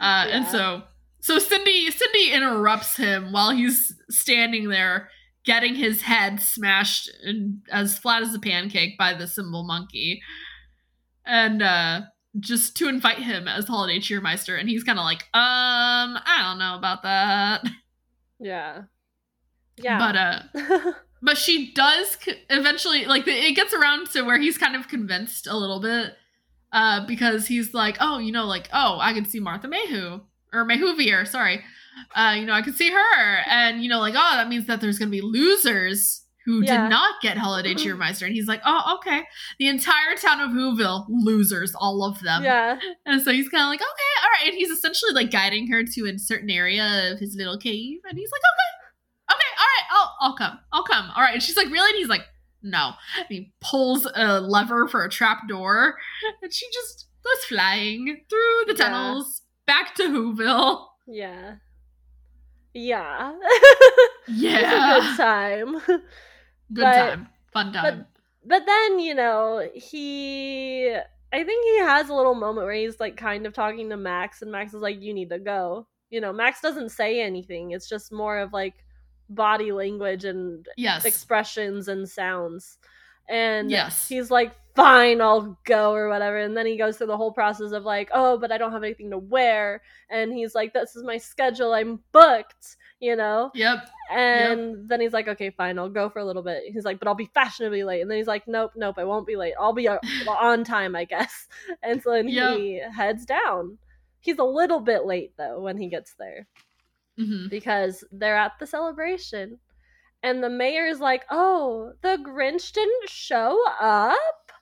And so so Cindy Cindy interrupts him while he's standing there getting his head smashed in, as flat as a pancake by the cymbal monkey. And uh just to invite him as holiday cheermeister and he's kind of like, "Um, I don't know about that." yeah. Yeah. But uh but she does c- eventually like it gets around to where he's kind of convinced a little bit uh because he's like oh you know like oh i can see martha MayWho or May Whovier sorry uh you know i can see her and you know like oh that means that there's gonna be losers who Yeah. did not get holiday cheermeister and he's like oh okay the entire town of whoville losers all of them yeah. and so he's kind of like okay all right and he's essentially like guiding her to a certain area of his little cave and he's like okay okay, all right, I'll I'll come. I'll come. All right. And she's like, really? And he's like, no. And he pulls a lever for a trap door, and she just goes flying through the Yeah. tunnels back to Whoville. Yeah. Yeah. Yeah. It's a good time. Good but- time. Fun time. but then, you know, he I think he has a little moment where he's like kind of talking to Max and Max is like you need to go. You know, Max doesn't say anything. It's just more of like body language and yes. expressions and sounds. And Yes. he's like fine, I'll go or whatever. And then he goes through the whole process of like, oh, but I don't have anything to wear. And he's like, this is my schedule. I'm booked, you know? Yep. And then he's like, okay, fine, I'll go for a little bit. He's like, but I'll be fashionably late. And then he's like, nope, nope, I won't be late. I'll be uh, on time, I guess. And so then Yep. he heads down. He's a little bit late though when he gets there hmm because they're at the celebration. And the mayor's like, oh, the Grinch didn't show up?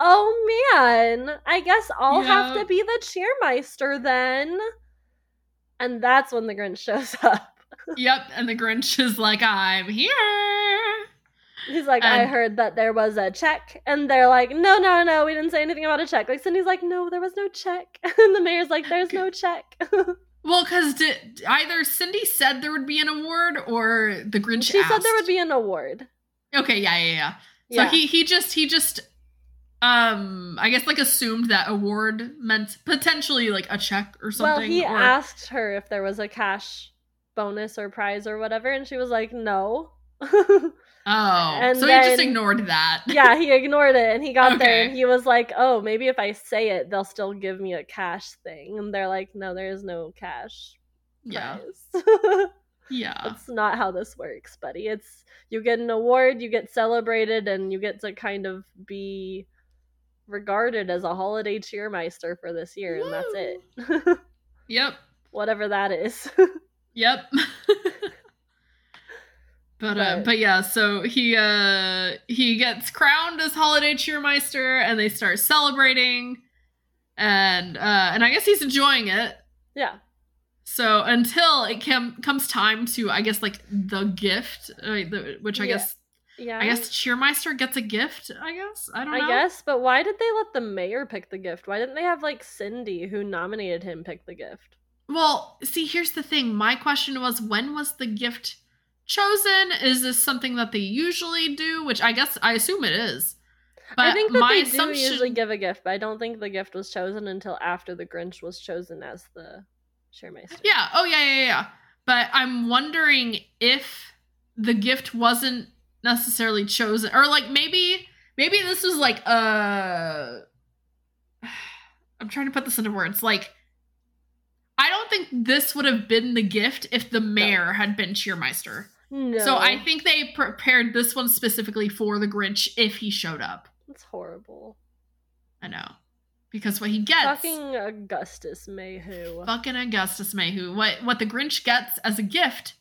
Oh man, I guess I'll have to be the cheermeister then. And that's when the Grinch shows up. Yep. And the Grinch is like, I'm here. He's like, I heard that there was a check. And they're like, no, no, no, we didn't say anything about a check. Like, Cindy's like, no, there was no check. And the mayor's like, there's no check. Well, because either Cindy said there would be an award or the Grinch she said there would be an award. Okay, yeah, yeah, yeah. So Yeah. he he just he just um I guess like assumed that award meant potentially like a check or something. well, he or, asked her if there was a cash bonus or prize or whatever, and she was like, no. Oh, and so he just ignored that. yeah, he ignored it and he got there and he was like, oh, maybe if I say it, they'll still give me a cash thing. And they're like, no, there is no cash yeah, prize. yeah. That's not how this works, buddy. It's you get an award, you get celebrated, and you get to kind of be regarded as a holiday cheermeister for this year, and that's it. Yep, Whatever that is. yep. But, uh, But- but yeah, so he uh he gets crowned as holiday cheermeister, and they start celebrating, and uh and I guess he's enjoying it. yeah. So until it comes time to, I guess, like the gift, uh, the, which I Yeah. guess, Yeah. I guess Cheermeister gets a gift. I guess I don't know. I guess, but why did they let the mayor pick the gift? Why didn't they have like Cindy, who nominated him, pick the gift? Well, see, here's the thing. My question was, when was the gift chosen? Is this something that they usually do? Which I guess I assume it is. But I think that my they assumption, do usually give a gift, but I don't think the gift was chosen until after the Grinch was chosen as the Cheermeister. yeah, oh yeah, yeah, yeah. But I'm wondering if the gift wasn't necessarily chosen, or like maybe, maybe this was like uh I'm trying to put this into words. Like, I don't think this would have been the gift if the mayor had been Cheermeister. No. So I think they prepared this one specifically for the Grinch if he showed up. That's horrible. I know. Because what he gets Fucking Augustus MayWho. fucking Augustus MayWho. What what the Grinch gets as a gift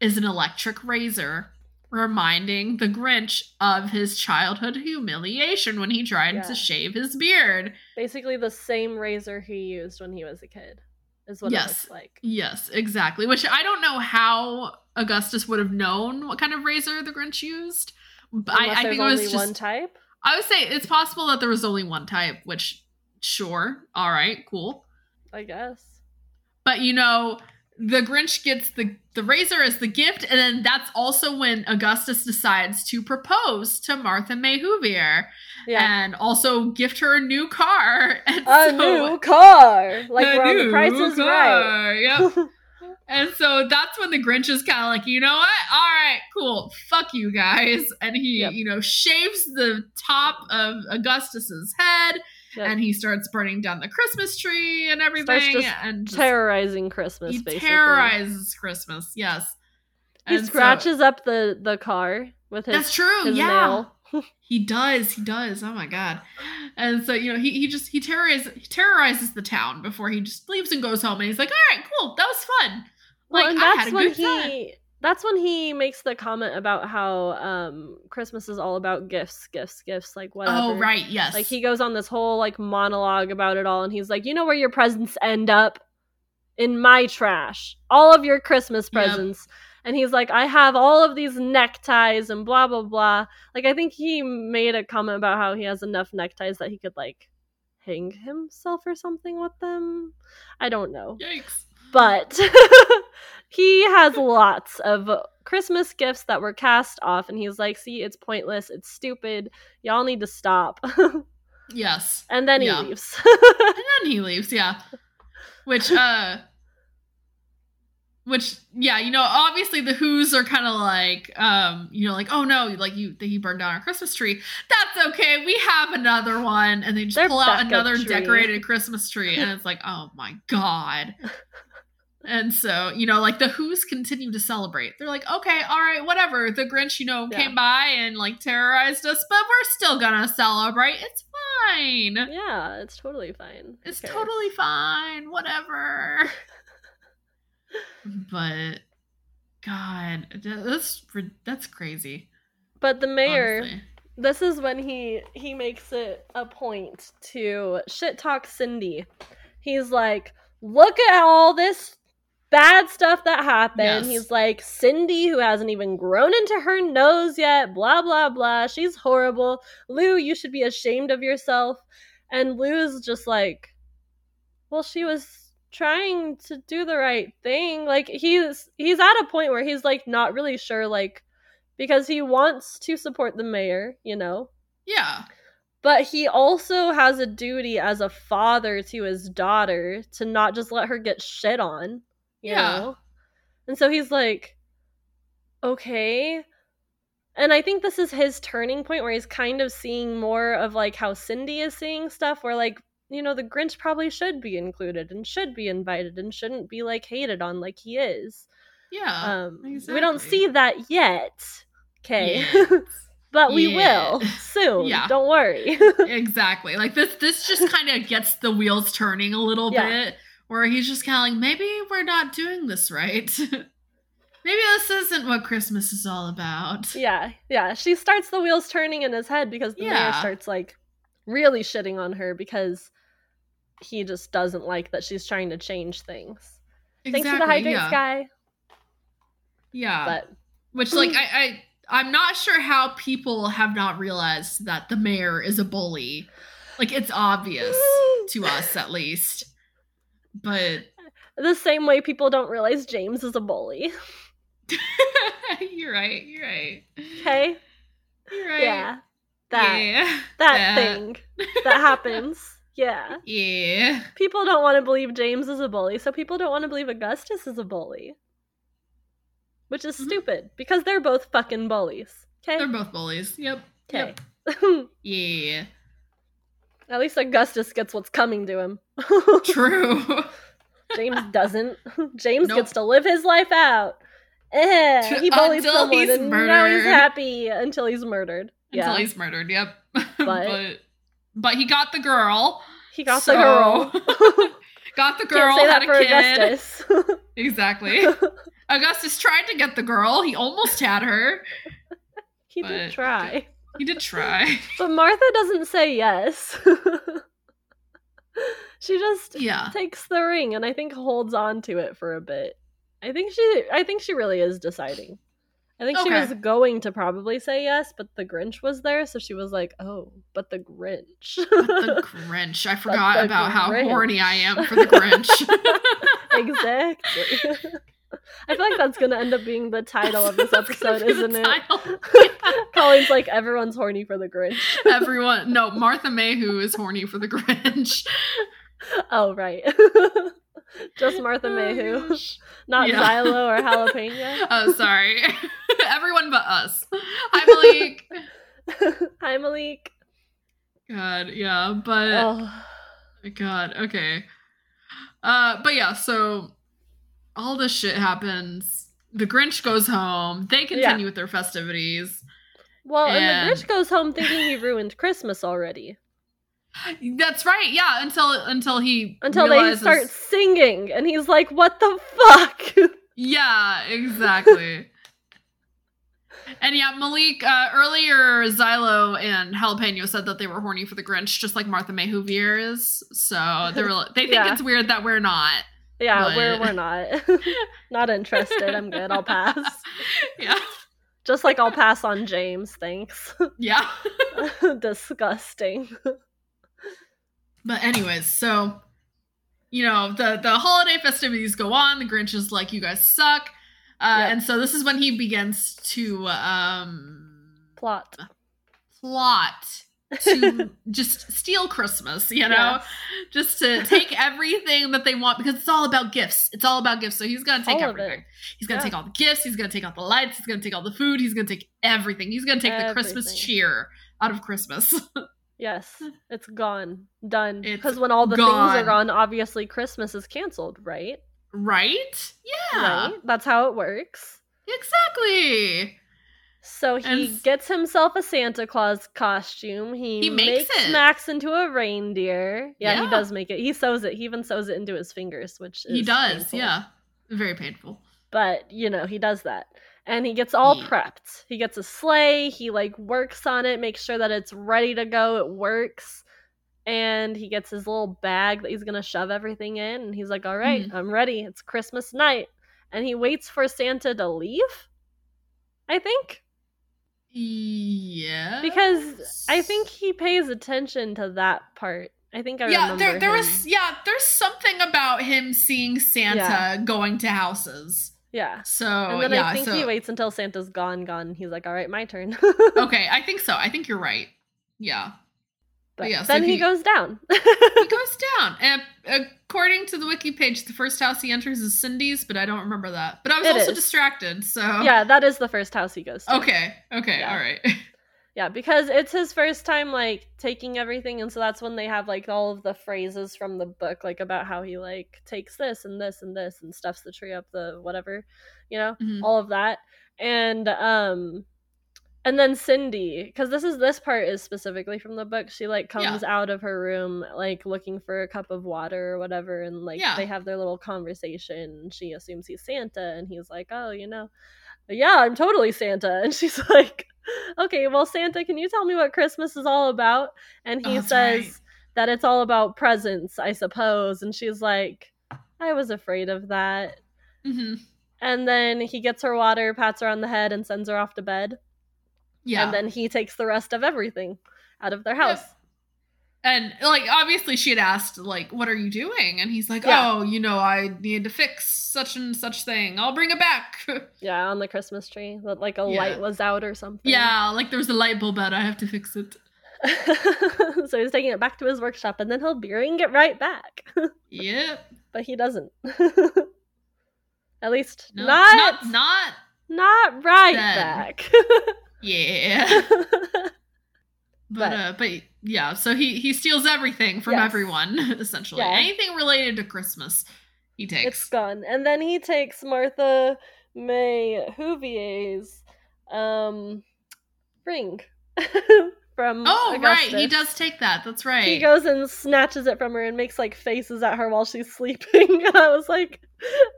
is an electric razor, reminding the Grinch of his childhood humiliation when he tried Yeah. to shave his beard. Basically the same razor he used when he was a kid. Is what it Yes. looks like. Yes, exactly. Which I don't know how Augustus would have known what kind of razor the Grinch used. But I, I think it was just one type. I would say it's possible that there was only one type, which sure, all right, cool. I guess. But you know, the Grinch gets the the razor as the gift, and then that's also when Augustus decides to propose to Martha May Whovier Yeah. and also gift her a new car. And a so- new car. Like a we're the price is right. Yep. and so that's when the Grinch is kind of like, you know what? All right, cool. Fuck you guys. And he, Yep. you know, shaves the top of Augustus's head Yep. and he starts burning down the Christmas tree and everything. and Terrorizing Christmas, he basically. terrorizes Christmas. Yes. He And so- scratches up the the car with his, that's true. his yeah. nail. He does. He does. Oh my god. And so you know he, he just he terrorizes he terrorizes the town before he just leaves and goes home and he's like, all right, cool, that was fun. Well, Like and I that's had a when good time. he that's when he makes the comment about how um Christmas is all about gifts, gifts, gifts, like whatever. Oh right, yes. Like he goes on this whole like monologue about it all and he's like, "You know where your presents end up? In my trash. All of your Christmas Yep. Presents." And he's like, "I have all of these neckties and blah blah blah." Like I think he made a comment about how he has enough neckties that he could like hang himself or something with them. I don't know Yikes. but he has lots of Christmas gifts that were cast off, and he's like, "See, it's pointless. It's stupid. Y'all need to stop." Yes. and then he Yeah. leaves. And then he leaves, yeah. Which uh which yeah, you know, obviously the Who's are kind of like, um, you know, like oh no, like you he burned down our Christmas tree. That's okay, we have another one, and they just Their pull out another tree. decorated Christmas tree, and it's like oh my god. And so, you know, like the Who's continue to celebrate. They're like, okay, all right, whatever. The Grinch, you know, Yeah. came by and like terrorized us, but we're still gonna celebrate. It's fine. Yeah, it's totally fine. It's cares? totally fine. Whatever. but God, that's that's crazy. But the mayor, honestly. this is when he he makes it a point to shit talk Cindy. He's like, "Look at all this bad stuff that happened." Yes. He's like, "Cindy, who hasn't even grown into her nose yet, blah blah blah. She's horrible. Lou, you should be ashamed of yourself." And Lou's just like, "Well, she was." Trying to do the right thing like he's he's at a point where he's like not really sure like because he wants to support the mayor, you know. Yeah. But he also has a duty as a father to his daughter to not just let her get shit on, you Yeah. know. And so he's like, okay. And I think this is his turning point where he's kind of seeing more of like how Cindy is seeing stuff where like, you know, the Grinch probably should be included and should be invited and shouldn't be like hated on like he is. Yeah. Um, We don't see that yet. Okay. But we Yeah. will soon. Yeah. Don't worry. exactly. Like this this just kind of gets the wheels turning a little Yeah. bit where he's just kind of like maybe we're not doing this right. maybe this isn't what Christmas is all about. yeah. Yeah. She starts the wheels turning in his head because the mayor starts like really shitting on her because he just doesn't like that she's trying to change things. Thanks to the hydrates, yeah. guy. Yeah. But Which hmm. like I, I I'm not sure how people have not realized that the mayor is a bully. Like it's obvious to us at least. But the same way people don't realize James is a bully. you're right, you're right. Okay? You're right. Yeah. That yeah. that thing that happens. Yeah. Yeah. People don't want to believe James is a bully, so people don't want to believe Augustus is a bully. Which is Mhm. stupid because they're both fucking bullies. Okay. They're both bullies. Yep. Okay. Yep. Yeah. At least Augustus gets what's coming to him. True. James doesn't. James Nope. gets to live his life out. Eh, he bullied Until someone and now he's happy until he's murdered. Until he's murdered. Yep. But- but but he got the girl. He got so- the girl. got the girl. Can't say had that a for. Augustus. Exactly. Augustus tried to get the girl. He almost had her. he did try. He did try. But Martha doesn't say yes. she just Yeah. takes the ring and I think holds on to it for a bit. I think she I think she really is deciding. I think she was going to probably say yes, but the Grinch was there, so she was like, "Oh, but the Grinch." The Grinch. I forgot about how horny I am for the Grinch. exactly. I feel like that's going to end up being the title of this episode, isn't it? Colleen's like everyone's horny for the Grinch. Everyone, no, Martha MayWho is horny for the Grinch. Oh, right. Just Martha Oh, MayWho, gosh. not Yeah. Xylo or Jalapeno. Oh, sorry. Everyone but us. Hi, Malik. Hi, Malik. God, yeah, but Oh, God, okay. Uh, but yeah, so all this shit happens. The Grinch goes home. They continue with their festivities. well, and, And- the Grinch goes home thinking he ruined Christmas already. That's right. Yeah, until until he Until realizes- they start singing, and he's like, "What the fuck?" Yeah, exactly. and yeah, Malik uh, earlier, Xylo and Jalapeno said that they were horny for the Grinch, just like Martha MayWho is. So they were they think Yeah. it's weird that we're not. yeah, But- we're we're not not interested. I'm good. I'll pass. Yeah, Just like I'll pass on James. Thanks. yeah. Disgusting. But anyways, so you know the the holiday festivities go on. The Grinch is like, "You guys suck," uh, Yep. and so this is when he begins to um Plot. plot to just steal Christmas, you know? Yes. Just to take everything that they want because it's all about gifts. It's all about gifts. So he's gonna take All everything. He's gonna Yeah. take all the gifts, he's gonna take all the lights, he's gonna take all the food, he's gonna take everything. He's gonna take the Christmas cheer out of Christmas. Yes, it's gone, done. Because when all the things are gone, obviously Christmas is canceled, right? right? Yeah. Right. That's how it works. Exactly. So he And gets himself a Santa Claus costume. He, He makes it. Max into a reindeer. Yeah, he does make it. He sews it. He even sews it into his fingers, which is He does, painful. yeah. Very painful. But you know, he does that. And he gets all Yeah. prepped. He gets a sleigh, he like works on it, makes sure that it's ready to go, it works. And he gets his little bag that he's gonna shove everything in, and he's like, All right, Mhm. I'm ready. It's Christmas night. And he waits for Santa to leave. I think. Yeah. Because I think he pays attention to that part. I think I yeah, remember. there there him- was yeah, there's something about him seeing Santa Yeah. going to houses. Yeah. So And then yeah, I think so he waits until Santa's gone, gone. He's like, All right, my turn. okay, I think so. I think you're right. Yeah, But yeah, so then he, he- goes down. he goes down, and uh, according to the wiki page, the first house he enters is Cindy's, but I don't remember that. But I was It also is. distracted, so yeah, that is the first house he goes to. Okay, okay, Yeah. all right. Yeah, because it's his first time like taking everything and so that's when they have like all of the phrases from the book like about how he like takes this and this and this and stuffs the tree up the whatever, you know, Mhm. all of that. And um and then Cindy, cuz this is this part is specifically from the book. She like Yeah. comes out of her room like looking for a cup of water or whatever and like Yeah. they have their little conversation. She assumes he's Santa and he's like, "Oh, you know, yeah, I'm totally Santa." And she's like, "Okay, well, Santa, can you tell me what Christmas is all about?" And Oh, he that's says right. that it's all about presents, I suppose. And she's like, "I was afraid of that." hmm And then he gets her water, pats her on the head, and sends her off to bed. Yeah, And then he takes the rest of everything out of their Yep. And like obviously she had asked like what are you doing and he's like Yeah. oh you know I need to fix such and such thing I'll bring it back Yeah, on the Christmas tree. That like a Yeah. light was out or something. yeah like there's a light bulb out I have to fix it so he's taking it back to his workshop and then he'll bring it right back. yep but he doesn't. At least no, not not not not right then. back. yeah but, But- uh but yeah so he he steals everything from Yes. everyone essentially Yeah. anything related to Christmas he it's takes gone. And then he takes Martha May Whovier's um ring from oh right he does take that that's right He goes and snatches it from her and makes like faces at her while she's sleeping. And I was like,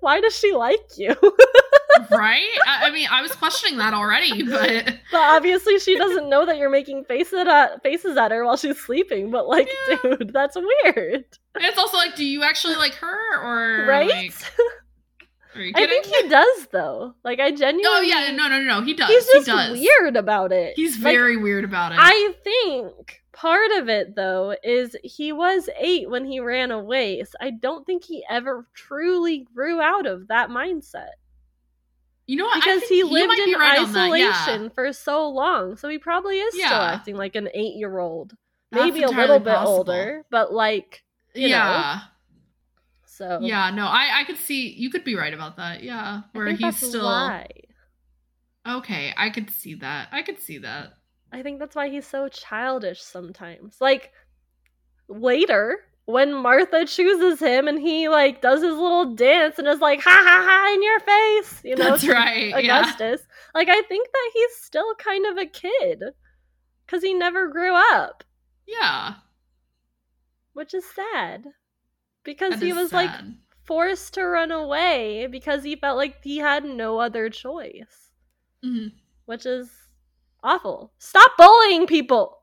why does she like you? Right I, I mean I was questioning that already but But obviously she doesn't know that you're making faces at uh, faces at her while she's sleeping. But like, Yeah. dude, that's weird, And it's also like, do you actually like her or right? like, I think he does though. Like, I genuinely. oh yeah, no, no, no, he does. He's just he does. weird about it. He's Like, very weird about it. I think part of it though is he was eight when he ran away. So I don't think he ever truly grew out of that mindset you know what? I because he lived in right on that, yeah. isolation for so long. So he probably is still acting like an eight-year-old, maybe a little bit possible. older, but like you know. yeah, so. yeah. No, I, I could see. You could be right about that. Yeah, where he's still why. okay. I could see that. I could see that. I think that's why he's so childish sometimes. Like later, when Martha chooses him and he like does his little dance and is like ha ha ha in your face, you know, That's right. Yeah. Augustus. Like I think that he's still kind of a kid cuz he never grew up, Yeah. which is sad. Because that he was like forced to run away because he felt like he had no other choice, Mhm. which is awful. Stop bullying people.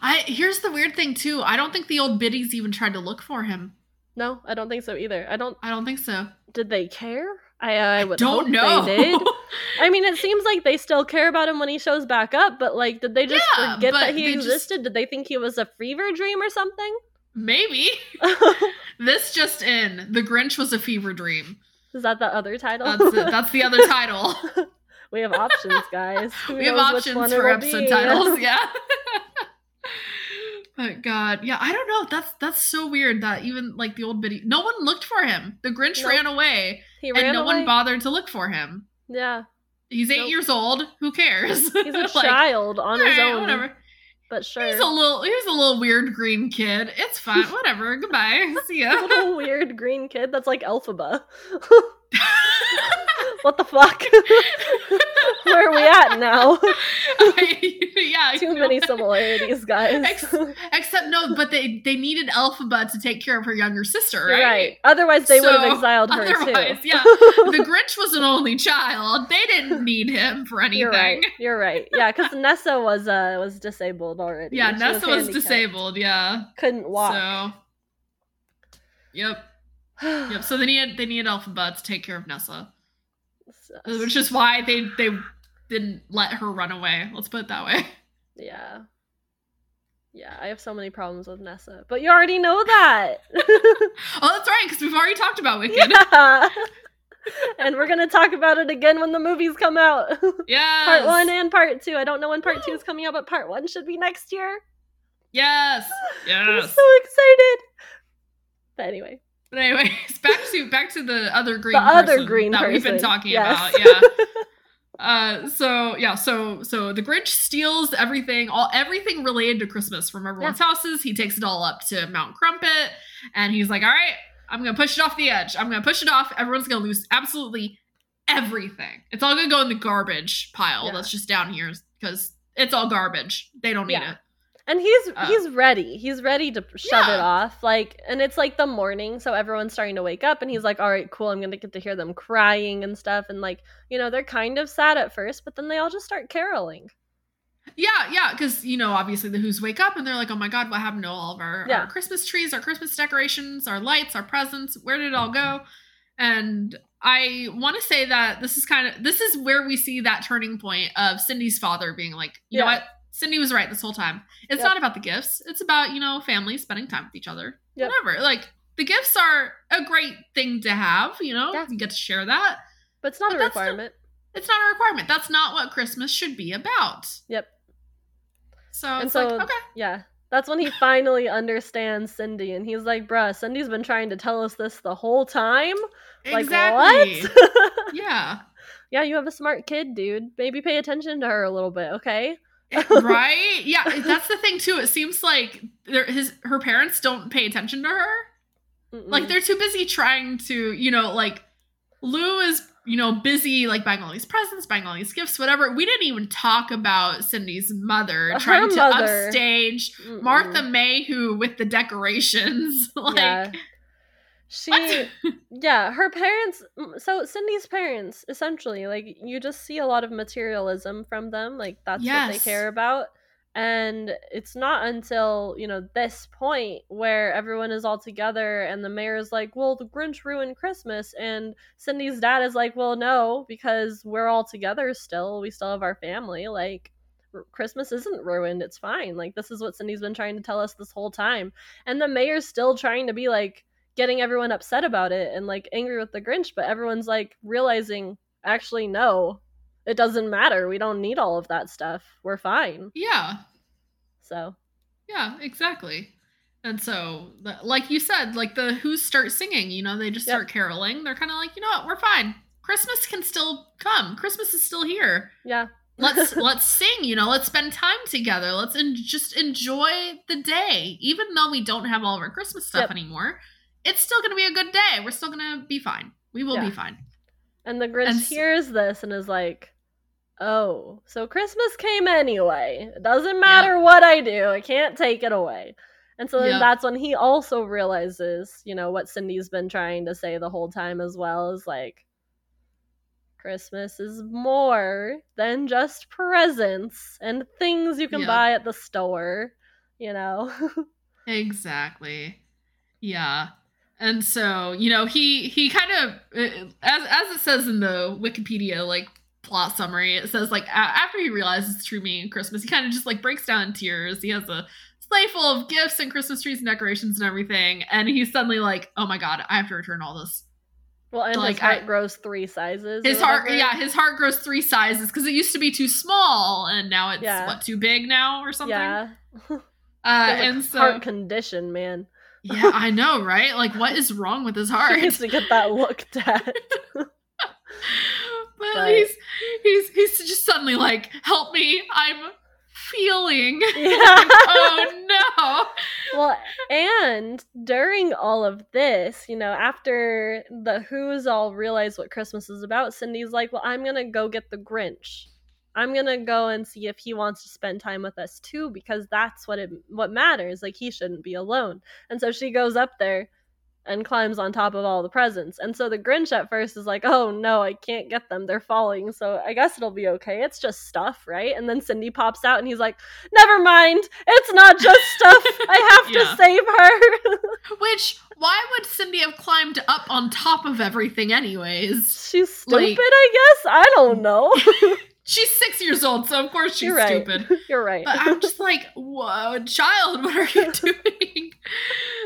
I here's the weird thing too. I don't think the old biddies even tried to look for him. No, I don't think so either. I don't I don't think so. did they care? I I would don't hope know. they did. I mean, it seems like they still care about him when he shows back up, but like, did they just Yeah, forget that he they just- existed? Did they think he was a fever dream or something? Maybe. This just in. The Grinch was a fever dream. Is that the other title? That's it. That's the other title. we have options, guys. Who we have knows which one options for episode be? titles. Yeah. But God, yeah, I don't know. That's that's so weird that even like the old biddy, no one looked for him. The Grinch Nope. ran away, He ran and no away. one bothered to look for him. yeah, He's eight Nope. years old. Who cares? he's a Like, child on his alright, own. Whatever. But sure. He's a little. He's a little weird green kid. It's fine. Whatever. Goodbye. See ya. little weird green kid that's like Elphaba. what the fuck? Where are we at now? yeah. Too many similarities, guys. Ex- Except no, but they they needed Elphaba to take care of her younger sister, right? right. Otherwise, they would have exiled her otherwise, too. yeah. The Grinch was an only child. They didn't need him for anything. You're right. You're right. Yeah, because Nessa was uh was disabled already. Yeah, She Nessa was, handicapped. disabled. Yeah. Couldn't walk. So. Yep. Yep. So they needed they needed Elphaba to take care of Nessa, which is why they they didn't let her run away. Let's put it that way. yeah. Yeah, I have so many problems with Nessa, but you already know that. Oh, that's right, because we've already talked about Wicked. yeah. and we're gonna talk about it again when the movies come out. Yeah. part one and part two. I don't know when part two is coming out, but part one should be next year. Yes. Yes. I'm so excited. But anyway, But anyways, back to back to the other green the other green that person we've been talking Yes. about. Yeah. Uh, so yeah, so so the Grinch steals everything, all everything related to Christmas from everyone's houses. He takes it all up to Mount Crumpet, and he's like, "All right, I'm gonna push it off the edge. I'm gonna push it off. Everyone's gonna lose absolutely everything. It's all gonna go in the garbage pile Yeah. that's just down here because it's all garbage. They don't need Yeah. it. And he's Uh, he's ready. He's ready to shove Yeah. it off. Like, and it's like the morning, so everyone's starting to wake up, and he's like, "All right, cool. I'm gonna get to hear them crying and stuff." And like, you know, they're kind of sad at first, but then they all just start caroling. Yeah, yeah, because you know, obviously the Who's wake up and they're like, "Oh my God, what happened to all of our, Yeah. our Christmas trees, our Christmas decorations, our lights, our presents? Where did it all go?" And I want to say that this is kind of this is where we see that turning point of Cindy's father being like, "You know what? Cindy was right this whole time. It's Yep. not about the gifts. It's about you know family spending time with each other. Yep. Whatever. Like the gifts are a great thing to have. You know, Yeah. you get to share that. But it's not But a the- requirement. It's not a requirement. That's not what Christmas should be about. Yep. So And it's so- like okay. Yeah. That's when he finally understands Cindy, and he's like, "Bruh, Cindy's been trying to tell us this the whole time." Like what? yeah. yeah, you have a smart kid, dude. Maybe pay attention to her a little bit, okay? Right? Yeah, that's the thing too. It seems like his her parents don't pay attention to her. Mm-mm. Like they're too busy trying to, you know, like Lou is, you know, busy like buying all these presents, buying all these gifts, whatever. We didn't even talk about Cindy's mother Her trying to upstage Mm-mm. Martha MayWho with the decorations. like yeah. She, what? yeah, her parents. So Cindy's parents, essentially, like you just see a lot of materialism from them. Like that's what they care about. And it's not until you know this point where everyone is all together, and the mayor's like, "Well, the Grinch ruined Christmas," and Cindy's dad is like, "Well, no, because we're all together still. We still have our family. Like." Christmas isn't ruined. It's fine. Like this is what Cindy's been trying to tell us this whole time. And the mayor's still trying to be like getting everyone upset about it and like angry with the Grinch, but everyone's like realizing actually no, it doesn't matter. We don't need all of that stuff. We're fine. yeah. So Yeah, exactly. And so, like you said, like the Who's start singing, you know, they just Yep. start caroling. They're kind of like, you know what, we're fine. Christmas can still come. Christmas is still here. yeah. Let's let's sing. You know, let's spend time together. Let's en- just enjoy the day, even though we don't have all of our Christmas stuff Yep. anymore. It's still gonna be a good day. We're still gonna be fine. We will Yeah. be fine. And the Grinch And s- hears this and is like, "Oh, so Christmas came anyway. It doesn't matter what I do. I can't take it away." And so that's when he also realizes, you know, what Cindy's been trying to say the whole time as well is like Christmas is more than just presents and things you can buy at the store, you know. Exactly. Yeah. And so, you know, he he kind of as as it says in the Wikipedia like plot summary, it says like a- after he realizes the true meaning of Christmas, he kind of just like breaks down in tears. He has a sleigh full of gifts and Christmas trees and decorations and everything, and he's suddenly like, "Oh my god, I have to return all this." well, and Like, his heart I- grows three sizes. His heart, yeah, his heart grows three sizes because it used to be too small, and now it's Yeah. what too big now or something. Yeah. Uh, and so, heart condition, man. Yeah, I know, right? Like, what is wrong with his heart? He needs to get that looked at. but But- he's he's he's just suddenly like, help me, I'm feeling. Yeah. oh no. well, and during all of this, you know, after the Who's all realize what Christmas is about, Cindy's like, "Well, I'm gonna go get the Grinch. I'm gonna go and see if he wants to spend time with us too, because that's what it what matters. Like he shouldn't be alone." And so she goes up there and climbs on top of all the presents. And so the Grinch at first is like, "Oh no, I can't get them. They're falling." So I guess it'll be okay. It's just stuff, right? And then Cindy pops out and he's like, "Never mind. It's not just stuff. I have Yeah. to save her." Which why would Cindy have climbed up on top of everything anyways? She's stupid, Like- I guess. I don't know. She's six years old, so of course she's You're right. stupid. You're right. But I'm just like, whoa, child, what are you doing?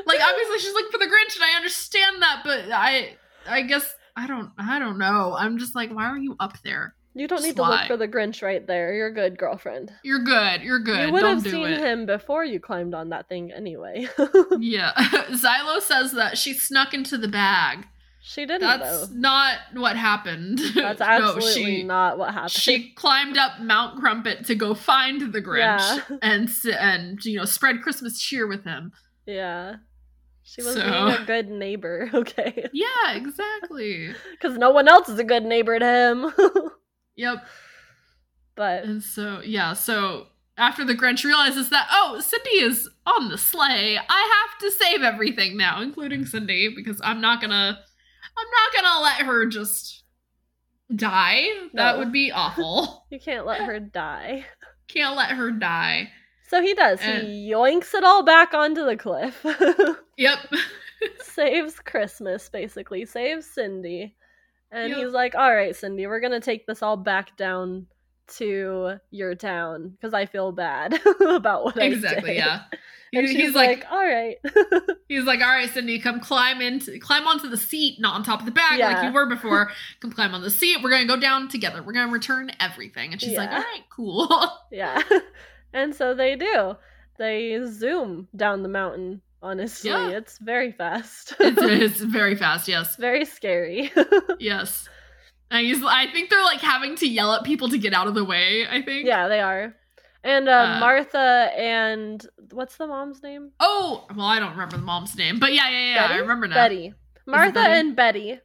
like, obviously she's looking for the Grinch, and I understand that, but I, I guess I don't, I don't know. I'm just like, why are you up there? you don't need just to look for the Grinch right there. You're good, girlfriend. You're good. You're good. You would don't have seen it. him before you climbed on that thing anyway. Yeah. Xylo says that she snuck into the bag. She didn't That's though. not what happened. That's No, absolutely she- not what happened. She climbed up Mount Crumpet to go find the Grinch Yeah. and and you know spread Christmas cheer with him. yeah. She was So- being a good neighbor, okay? Yeah, exactly. Because no one else is a good neighbor to him. yep. but And so yeah, so after the Grinch realizes that oh Cindy is on the sleigh, I have to save everything now, including Cindy, because I'm not gonna I'm not gonna let her just die. That No. would be awful. you can't let her die. Can't let her die. So he does. And- he yoinks it all back onto the cliff. Yep. saves Christmas, basically, saves Cindy. And Yep. he's like, All right, Cindy, we're going to take this all back down to your town because I feel bad about what I did. exactly, yeah. And he's like, like, All right. he's like, all right, Cindy, come climb into, climb onto the seat, not on top of the bag like you were before. come climb on the seat. We're gonna go down together. We're gonna return everything. And she's like, all right, cool. yeah. and so they do. They zoom down the mountain, honestly. Yeah. It's very fast. it's, it's very fast. Yes, very scary. yes. And he's, I think they're like having to yell at people to get out of the way. I think. yeah, they are. And uh, Uh, Martha and what's the mom's name? Oh, well, I don't remember the mom's name, but yeah, yeah, yeah. I remember now. Betty. Martha Betty? and Betty.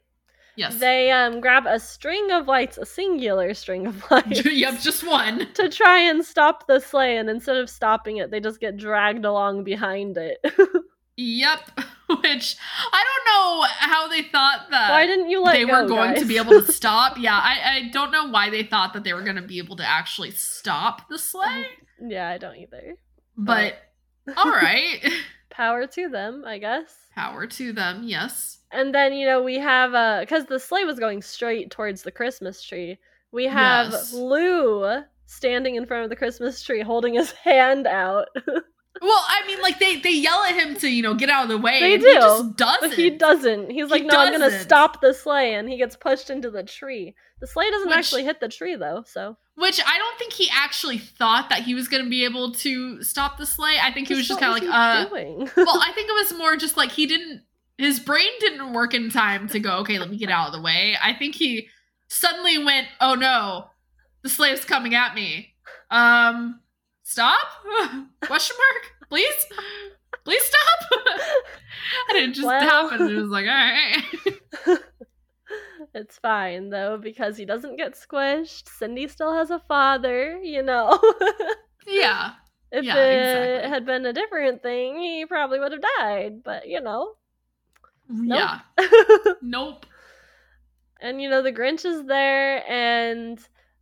Yes. They um grab a string of lights, a singular string of lights. yep, just one. To try and stop the sleigh, and instead of stopping it, they just get dragged along behind it. Yep. Which I don't know how they thought that. Why didn't you let they go, were going to be able to stop. Yeah, I, I don't know why they thought that they were going to be able to actually stop the sleigh, yeah, I don't either. but all right. Power to them, I guess. Power to them, yes. And then you know we have uh because the sleigh was going straight towards the Christmas tree. We have Yes. Lou standing in front of the Christmas tree, holding his hand out. Well, I mean, like they they yell at him to you know get out of the way. They and do, He just doesn't. But he doesn't. He's like, He no, I'm gonna stop the sleigh, and he gets pushed into the tree. The sleigh doesn't Which- actually hit the tree though, so Which I don't think he actually thought that he was going to be able to stop the sleigh. I think he was just kind of like, uh. doing? well, I think it was more just like he didn't. His brain didn't work in time to go. Okay, let me get out of the way. I think he suddenly went, "Oh no, the slave's coming at me." Um, stop? Question mark? Please, please stop. and it just Well. happened. It was like, all right. It's fine though because he doesn't get squished. Cindy still has a father, you know. yeah, if Yeah, it exactly. had been a different thing, he probably would have died. But you know. yeah. Nope. and you know the Grinch is there, and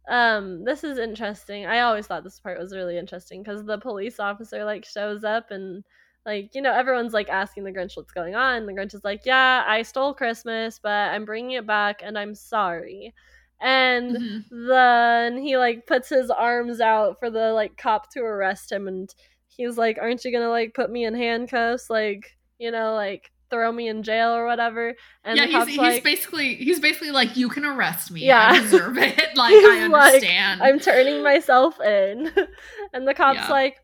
um, this is interesting. I always thought this part was really interesting because the police officer like shows up and like you know everyone's like asking the Grinch what's going on. The Grinch is like, "Yeah, I stole Christmas, but I'm bringing it back, and I'm sorry." And Mhm. then he like puts his arms out for the like cop to arrest him, and he's like, "Aren't you gonna like put me in handcuffs? Like, you know, like." Throw me in jail or whatever, and yeah, the he's, cop's he's like, basically he's basically like you can arrest me. Yeah. I deserve it. Like I like, understand. I'm turning myself in. And the cop's Yeah. like,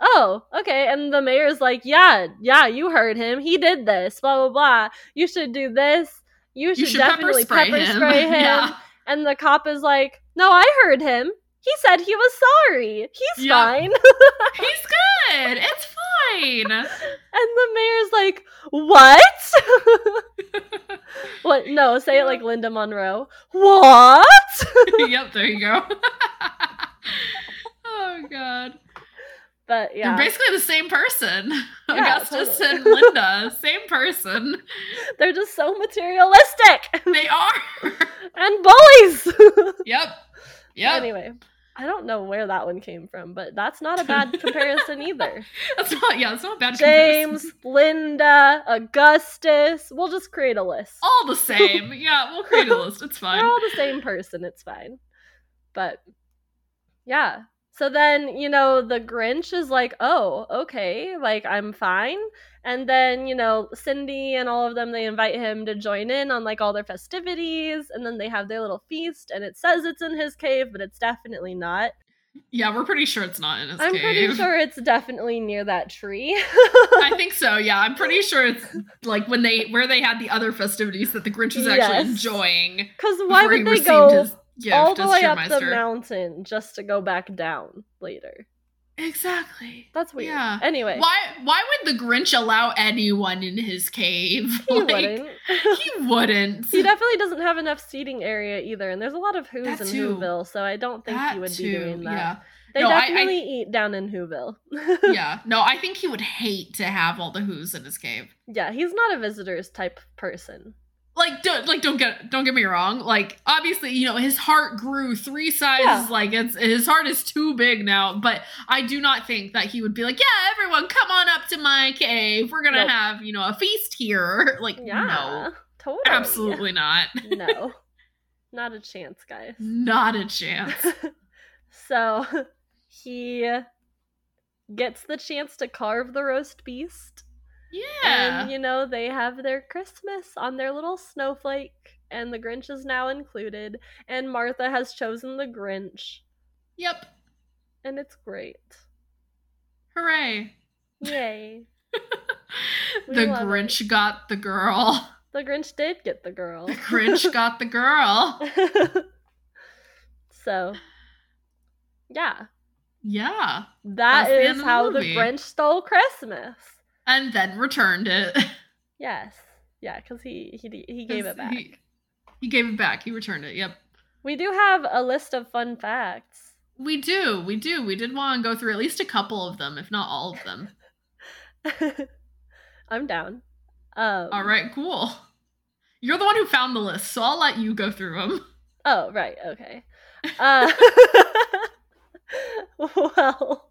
oh, okay. And the mayor's like, yeah, yeah, you heard him. He did this, blah, blah, blah. You should do this. You should, You should definitely pepper pepper spray spray him. him. Yeah. And the cop is like, no, I heard him. He said he was sorry. He's Yep. fine. He's good. It's fine. And the mayor's like, what? what? No, say it like Linda Monroe. What? yep, there you go. oh god. But yeah, They're basically the same person. Yeah, Augustus totally. and Linda, same person. they're just so materialistic They are. and bullies. yep. Yep. Anyway, I don't know where that one came from, but that's not a bad comparison either. That's not yeah, that's not a bad James, comparison. Linda, Augustus. We'll just create a list. All the same. Yeah, we'll create a list. It's fine. They're all the same person. It's fine. But yeah. So then, you know, the Grinch is like, oh, okay, like I'm fine. And then, you know, Cindy and all of them, they invite him to join in on like all their festivities. And then they have their little feast. And it says it's in his cave, but it's definitely not. Yeah, we're pretty sure it's not in his cave. I'm cave. pretty sure it's definitely near that tree. I think so. Yeah, I'm pretty sure it's like when they where they had the other festivities that the Grinch was actually Yes. enjoying. Because why would they go his gift all the way up the mountain just to go back down later? Exactly. That's weird. Yeah. Anyway, Why why would the Grinch allow anyone in his cave? he Like, wouldn't. He wouldn't. he definitely doesn't have enough seating area either, and there's a lot of Who's That in too. Whoville, so I don't think That he would too, be doing that. Yeah. They No, I- I- definitely eat down in Whoville. yeah. No, I think he would hate to have all the Who's in his cave. yeah, he's not a visitors type person. Like don't like don't get don't get me wrong. Like obviously, you know, his heart grew three sizes. Yeah. Like it's his heart is too big now. But I do not think that he would be like, yeah, everyone, come on up to my cave. We're gonna Nope. have you know a feast here. Like Yeah, no, totally. absolutely not. no, not a chance, guys. Not a chance. so he gets the chance to carve the roast beast. Yeah. And you know, they have their Christmas on their little snowflake, and the Grinch is now included, and Martha has chosen the Grinch, Yep. and it's great. Hooray. Yay. The Grinch got the girl. The Grinch did get the girl. The Grinch got the girl. so, yeah. Yeah. End is the how the. Grinch stole Christmas. And then returned it. Yes. Yeah, because he, he he gave it back. He, he gave it back. He returned it. Yep. We do have a list of fun facts. We do. We do. We did want to go through at least a couple of them, if not all of them. I'm down. Um, All right, cool. You're the one who found the list, so I'll let you go through them. Oh, right. Okay. Uh, well,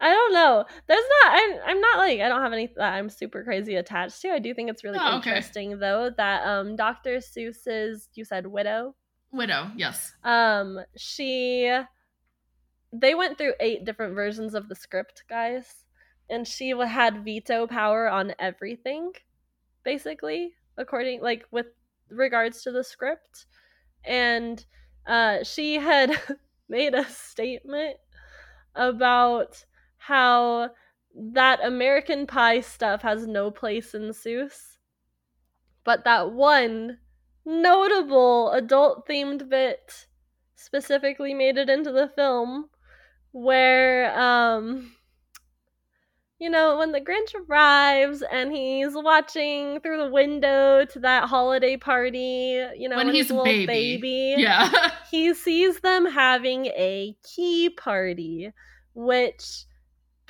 I don't know. There's not. I'm. I'm not like. I don't have any that I'm super crazy attached to. I do think it's really Oh, okay. interesting though that um Dr. Seuss's you said widow Widow, yes. um she they went through eight different versions of the script guys and she had veto power on everything basically according like with regards to the script and uh she had made a statement about how that american pie stuff has no place in seuss but that one notable adult themed bit specifically made it into the film where um you know when the grinch arrives and he's watching through the window to that holiday party you know When when, he's a baby. baby Yeah. he sees them having a key party, which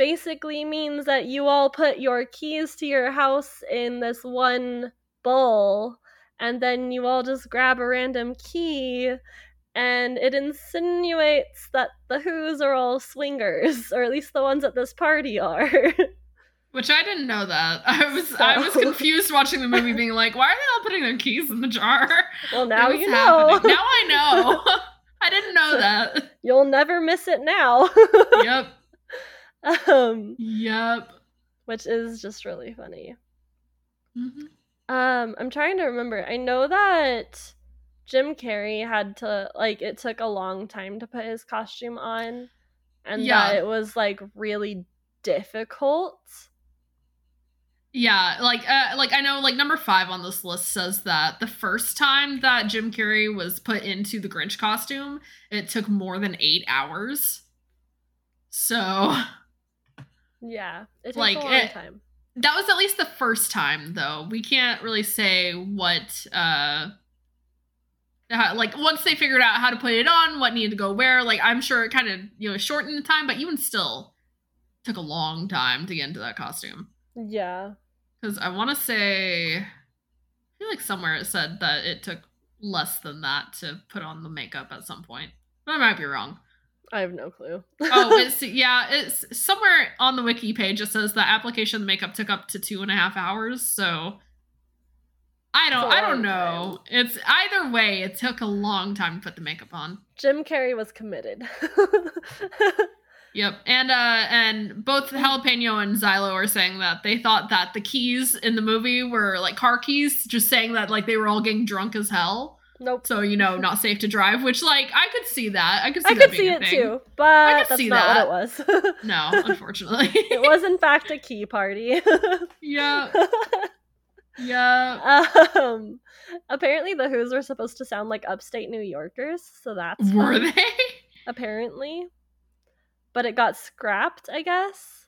basically means that you all put your keys to your house in this one bowl, and then you all just grab a random key, and it insinuates that the Who's are all swingers, or at least the ones at this party are. Which I didn't know that. I was I was confused watching the movie being like, why are they all putting their keys in the jar? well, now you know. happening? Now I know. I didn't know that. You'll never miss it now. Yep. um, Yep. which is just really funny. Mhm. Um, I'm trying to remember. I know that Jim Carrey had to like it took a long time to put his costume on and Yeah. that it was like really difficult. Yeah, like uh, like I know like number 5 on this list says that the first time that Jim Carrey was put into the Grinch costume, it took more than 8 hours. So, Yeah, it Like, a long it- time. that was at least the first time though. We can't really say what uh how, like once they figured out how to put it on, what needed to go where, like I'm sure it kind of, you know, shortened the time, but even still took a long time to get into that costume. Yeah, Because I want to say, I feel like somewhere it said that it took less than that to put on the makeup at some point. But I might be wrong. I have no clue. Oh, it's yeah, it's somewhere on the wiki page. It says the application makeup took up to two and a half hours. So I don't, I don't know. It's either way. It took a long time to put the makeup on. Jim Carrey was committed. Yep, and uh, and both Jalapeno and Xylo are saying that they thought that the keys in the movie were like car keys, just saying that like they were all getting drunk as hell, nope. so you know, not safe to drive. Which like I could see that. I could see I could see it thing. too, but could that's see not that. what it was. No, unfortunately. it was in fact a key party. yeah, yeah. um, apparently the Who's were supposed to sound like upstate New Yorkers, so that's Were fun, they? apparently. But it got scrapped, I guess.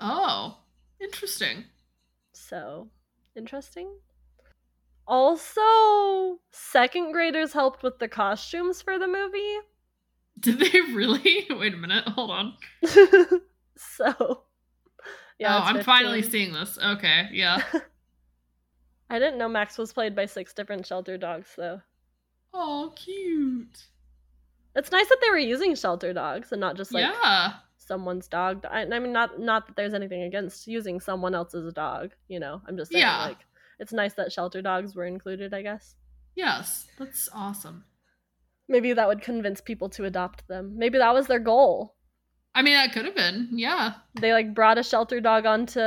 Oh, interesting. So interesting. Also, second graders helped with the costumes for the movie. Did they really? Wait a minute. Hold on. so, yeah, oh, I'm finally seeing this. Okay, yeah. I didn't know Max was played by six different shelter dogs, though. Oh, cute. It's nice that they were using shelter dogs and not just like yeah. someone's dog. I, I mean, not not that there's anything against using someone else's dog. You know, I'm just saying Yeah. like it's nice that shelter dogs were included. I guess Yes, that's awesome. maybe that would convince people to adopt them. Maybe that was their goal. I mean, that could have been. Yeah. They like brought a shelter dog onto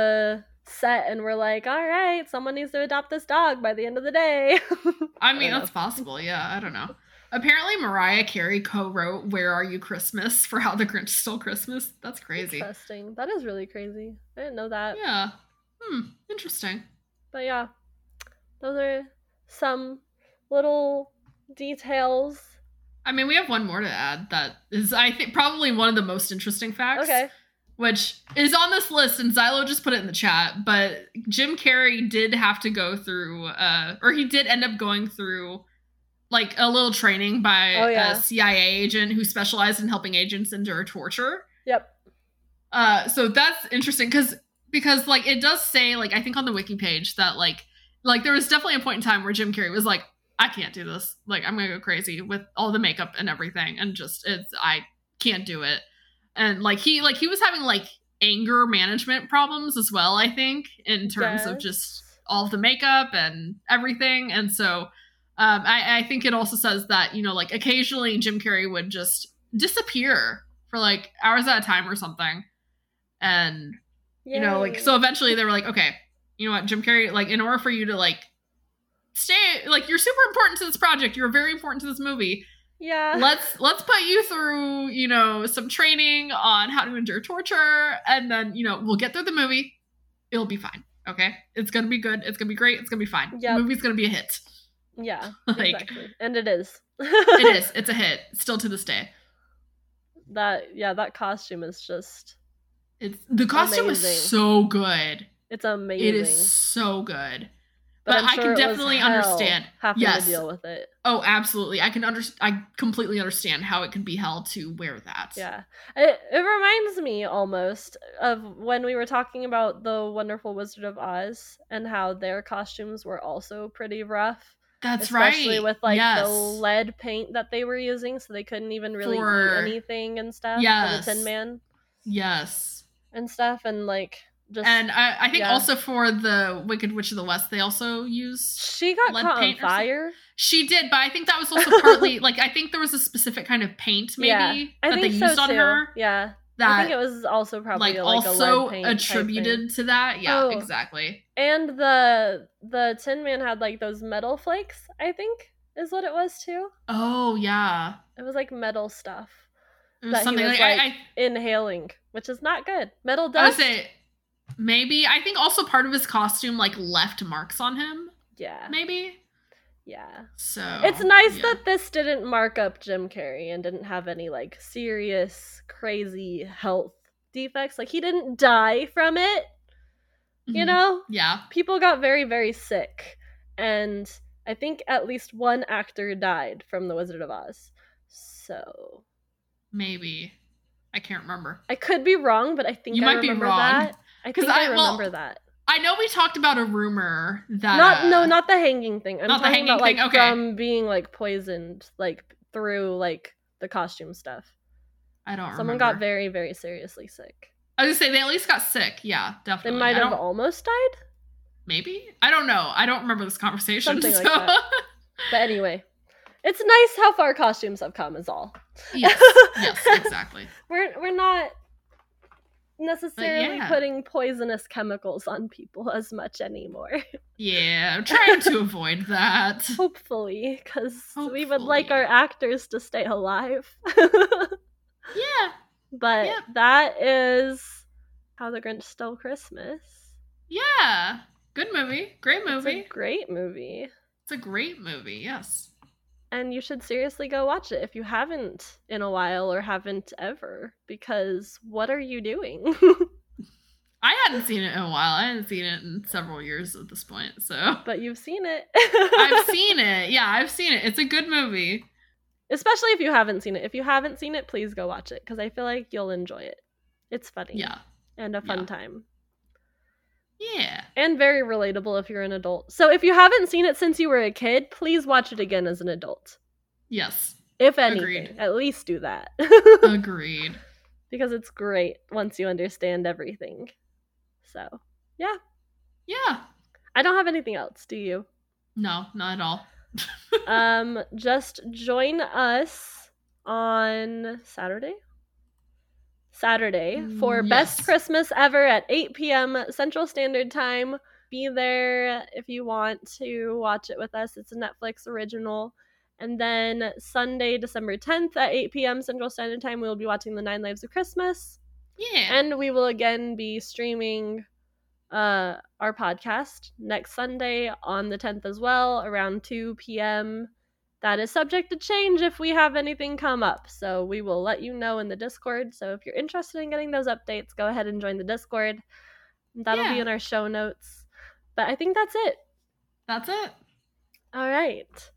set and were like, "All right, someone needs to adopt this dog by the end of the day." I mean, don't that's possible. Yeah, I don't know. Apparently, Mariah Carey co-wrote "Where Are You Christmas" for How the Grinch Stole Christmas. That's crazy. Interesting. That is really crazy. I didn't know that. Yeah. Hmm. Interesting. But yeah, those are some little details. I mean, we have one more to add that is, I think, probably one of the most interesting facts. Okay. Which is on this list, and Xylo just put it in the chat. But Jim Carrey did have to go through, uh, or he did end up going through, like a little training by Oh, yeah. a CIA agent who specialized in helping agents endure torture. Yep. Uh, so that's interesting because because like it does say like I think on the wiki page that like like there was definitely a point in time where Jim Carrey was like I can't do this. Like I'm gonna go crazy with all the makeup and everything and just it's I can't do it. And like he like he was having like anger management problems as well I think in terms of just all of the makeup and everything. And so um I, I think it also says that you know like occasionally Jim Carrey would just disappear for like hours at a time or something. And you know like so eventually they were like okay you know what jim carrey like in order for you to like stay like you're super important to this project you're very important to this movie yeah. let's let's put you through you know some training on how to endure torture and then you know we'll get through the movie it'll be fine okay it's gonna be good it's gonna be great it's gonna be fine Yep. the movie's gonna be a hit yeah. like exactly. And it is. it is it's a hit still to this day That yeah, that costume is just it's the costume Amazing. is so good it's amazing. it is so good but I can sure it was definitely understand. having Yes. to deal with it. Oh, absolutely. I can under I completely understand how it can be hell to wear that. Yeah. It, it reminds me almost of when we were talking about the Wonderful Wizard of Oz and how their costumes were also pretty rough. That's especially right. Especially with like yes. the lead paint that they were using, so they couldn't even really For- eat anything and stuff. Yes. For the Tin Man Yes. and stuff, and like just And I, I think yeah. also for the Wicked Witch of the West, they also used she got lead caught on fire. She did, but I think that was also partly like I think there was a specific kind of paint maybe Yeah, that they so used on too. her Yeah, that I think it was also probably like, like, also a lead paint attributed to that. Yeah, Oh. exactly. And the the Tin Man had like those metal flakes. I think is what it was too. Oh yeah. It was like metal stuff. It was That he something was, like, like, I, I, Inhaling, which is not good. Metal I would dust. say maybe. I think also part of his costume like left marks on him. yeah, Maybe. yeah. So It's nice yeah. that this didn't mark up Jim Carrey and didn't have any like serious, crazy health defects. Like he didn't die from it. You Mhm. know, Yeah. people got very, very sick, and I think at least one actor died from The Wizard of Oz. So Maybe. I can't remember. I could be wrong, but I think You I might be wrong. that. I think I, I- well, remember that. I know we talked about a rumor that Not uh, no, not the hanging thing. I'm not the talking about hanging like thing? Okay. from being like poisoned, like through like the costume stuff. I don't remember. Someone remember. got very, very seriously sick. I was gonna say they at least got sick. Yeah, definitely. They might have almost died. maybe. I don't know. I don't remember this conversation. Something like that. But anyway, it's nice how far costumes have come. Is all. yes. Yes. Exactly. We're we're not necessarily yeah. putting poisonous chemicals on people as much anymore. Yeah. I'm trying to avoid that. Hopefully, because we would like our actors to stay alive. Yeah. but Yep. that is how the Grinch Stole Christmas. Yeah. Good movie. Great It's a movie. great movie. It's a great movie. Yes. And you should seriously go watch it if you haven't in a while or haven't ever, because what are you doing? I hadn't seen it in a while. I hadn't seen it in several years at this point. So but you've seen it. I've seen it. Yeah, I've seen it. It's a good movie. Especially if you haven't seen it. If you haven't seen it, please go watch it because I feel like you'll enjoy it. It's funny Yeah. and a fun Yeah. time. Yeah. And very relatable if you're an adult. So if you haven't seen it since you were a kid, please watch it again as an adult. Yes. If anything, Agreed. at least do that. Agreed. because it's great once you understand everything. So, yeah. Yeah. I don't have anything else, do you? No, not at all. um just join us on Saturday. Saturday for Mm, Best. Christmas Ever at 8 p.m. Central Standard Time. Be there if you want to watch it with us. It's a Netflix original. And then Sunday, December 10th at 8 p.m. Central Standard Time, we will be watching The Nine Lives of Christmas. Yeah. And we will again be streaming uh, our podcast next Sunday on the 10th as well, around 2 p.m. That is subject to change if we have anything come up. So we will let you know in the Discord. So if you're interested in getting those updates, go ahead and join the Discord. That'll be in our show notes. But I think that's it. That's it. All right.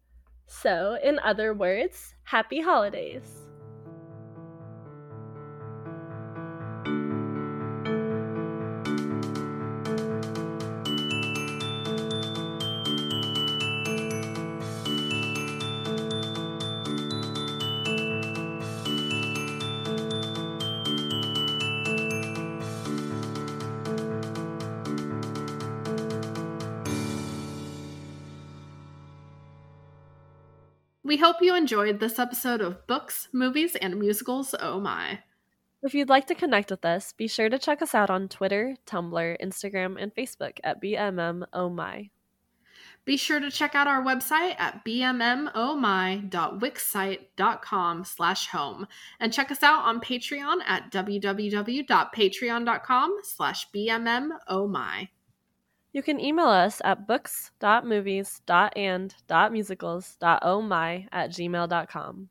So, in other words, happy holidays. We hope you enjoyed this episode of Books, Movies, and Musicals. Oh my. If you'd like to connect with us, be sure to check us out on Twitter, Tumblr, Instagram, and Facebook at BMM Oh My. Be sure to check out our website at bmmomy.wixsite.com slash home and check us out on Patreon at www.patreon.com slash bmmomy. Oh You can email us at books.movies.and.musicals.ohmy at gmail.com.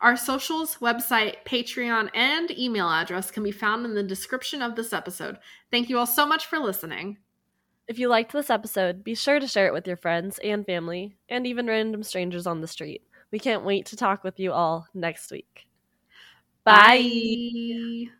Our socials, website, Patreon, and email address can be found in the description of this episode. Thank you all so much for listening. If you liked this episode, be sure to share it with your friends and family, and even random strangers on the street. We can't wait to talk with you all next week. Bye. Bye.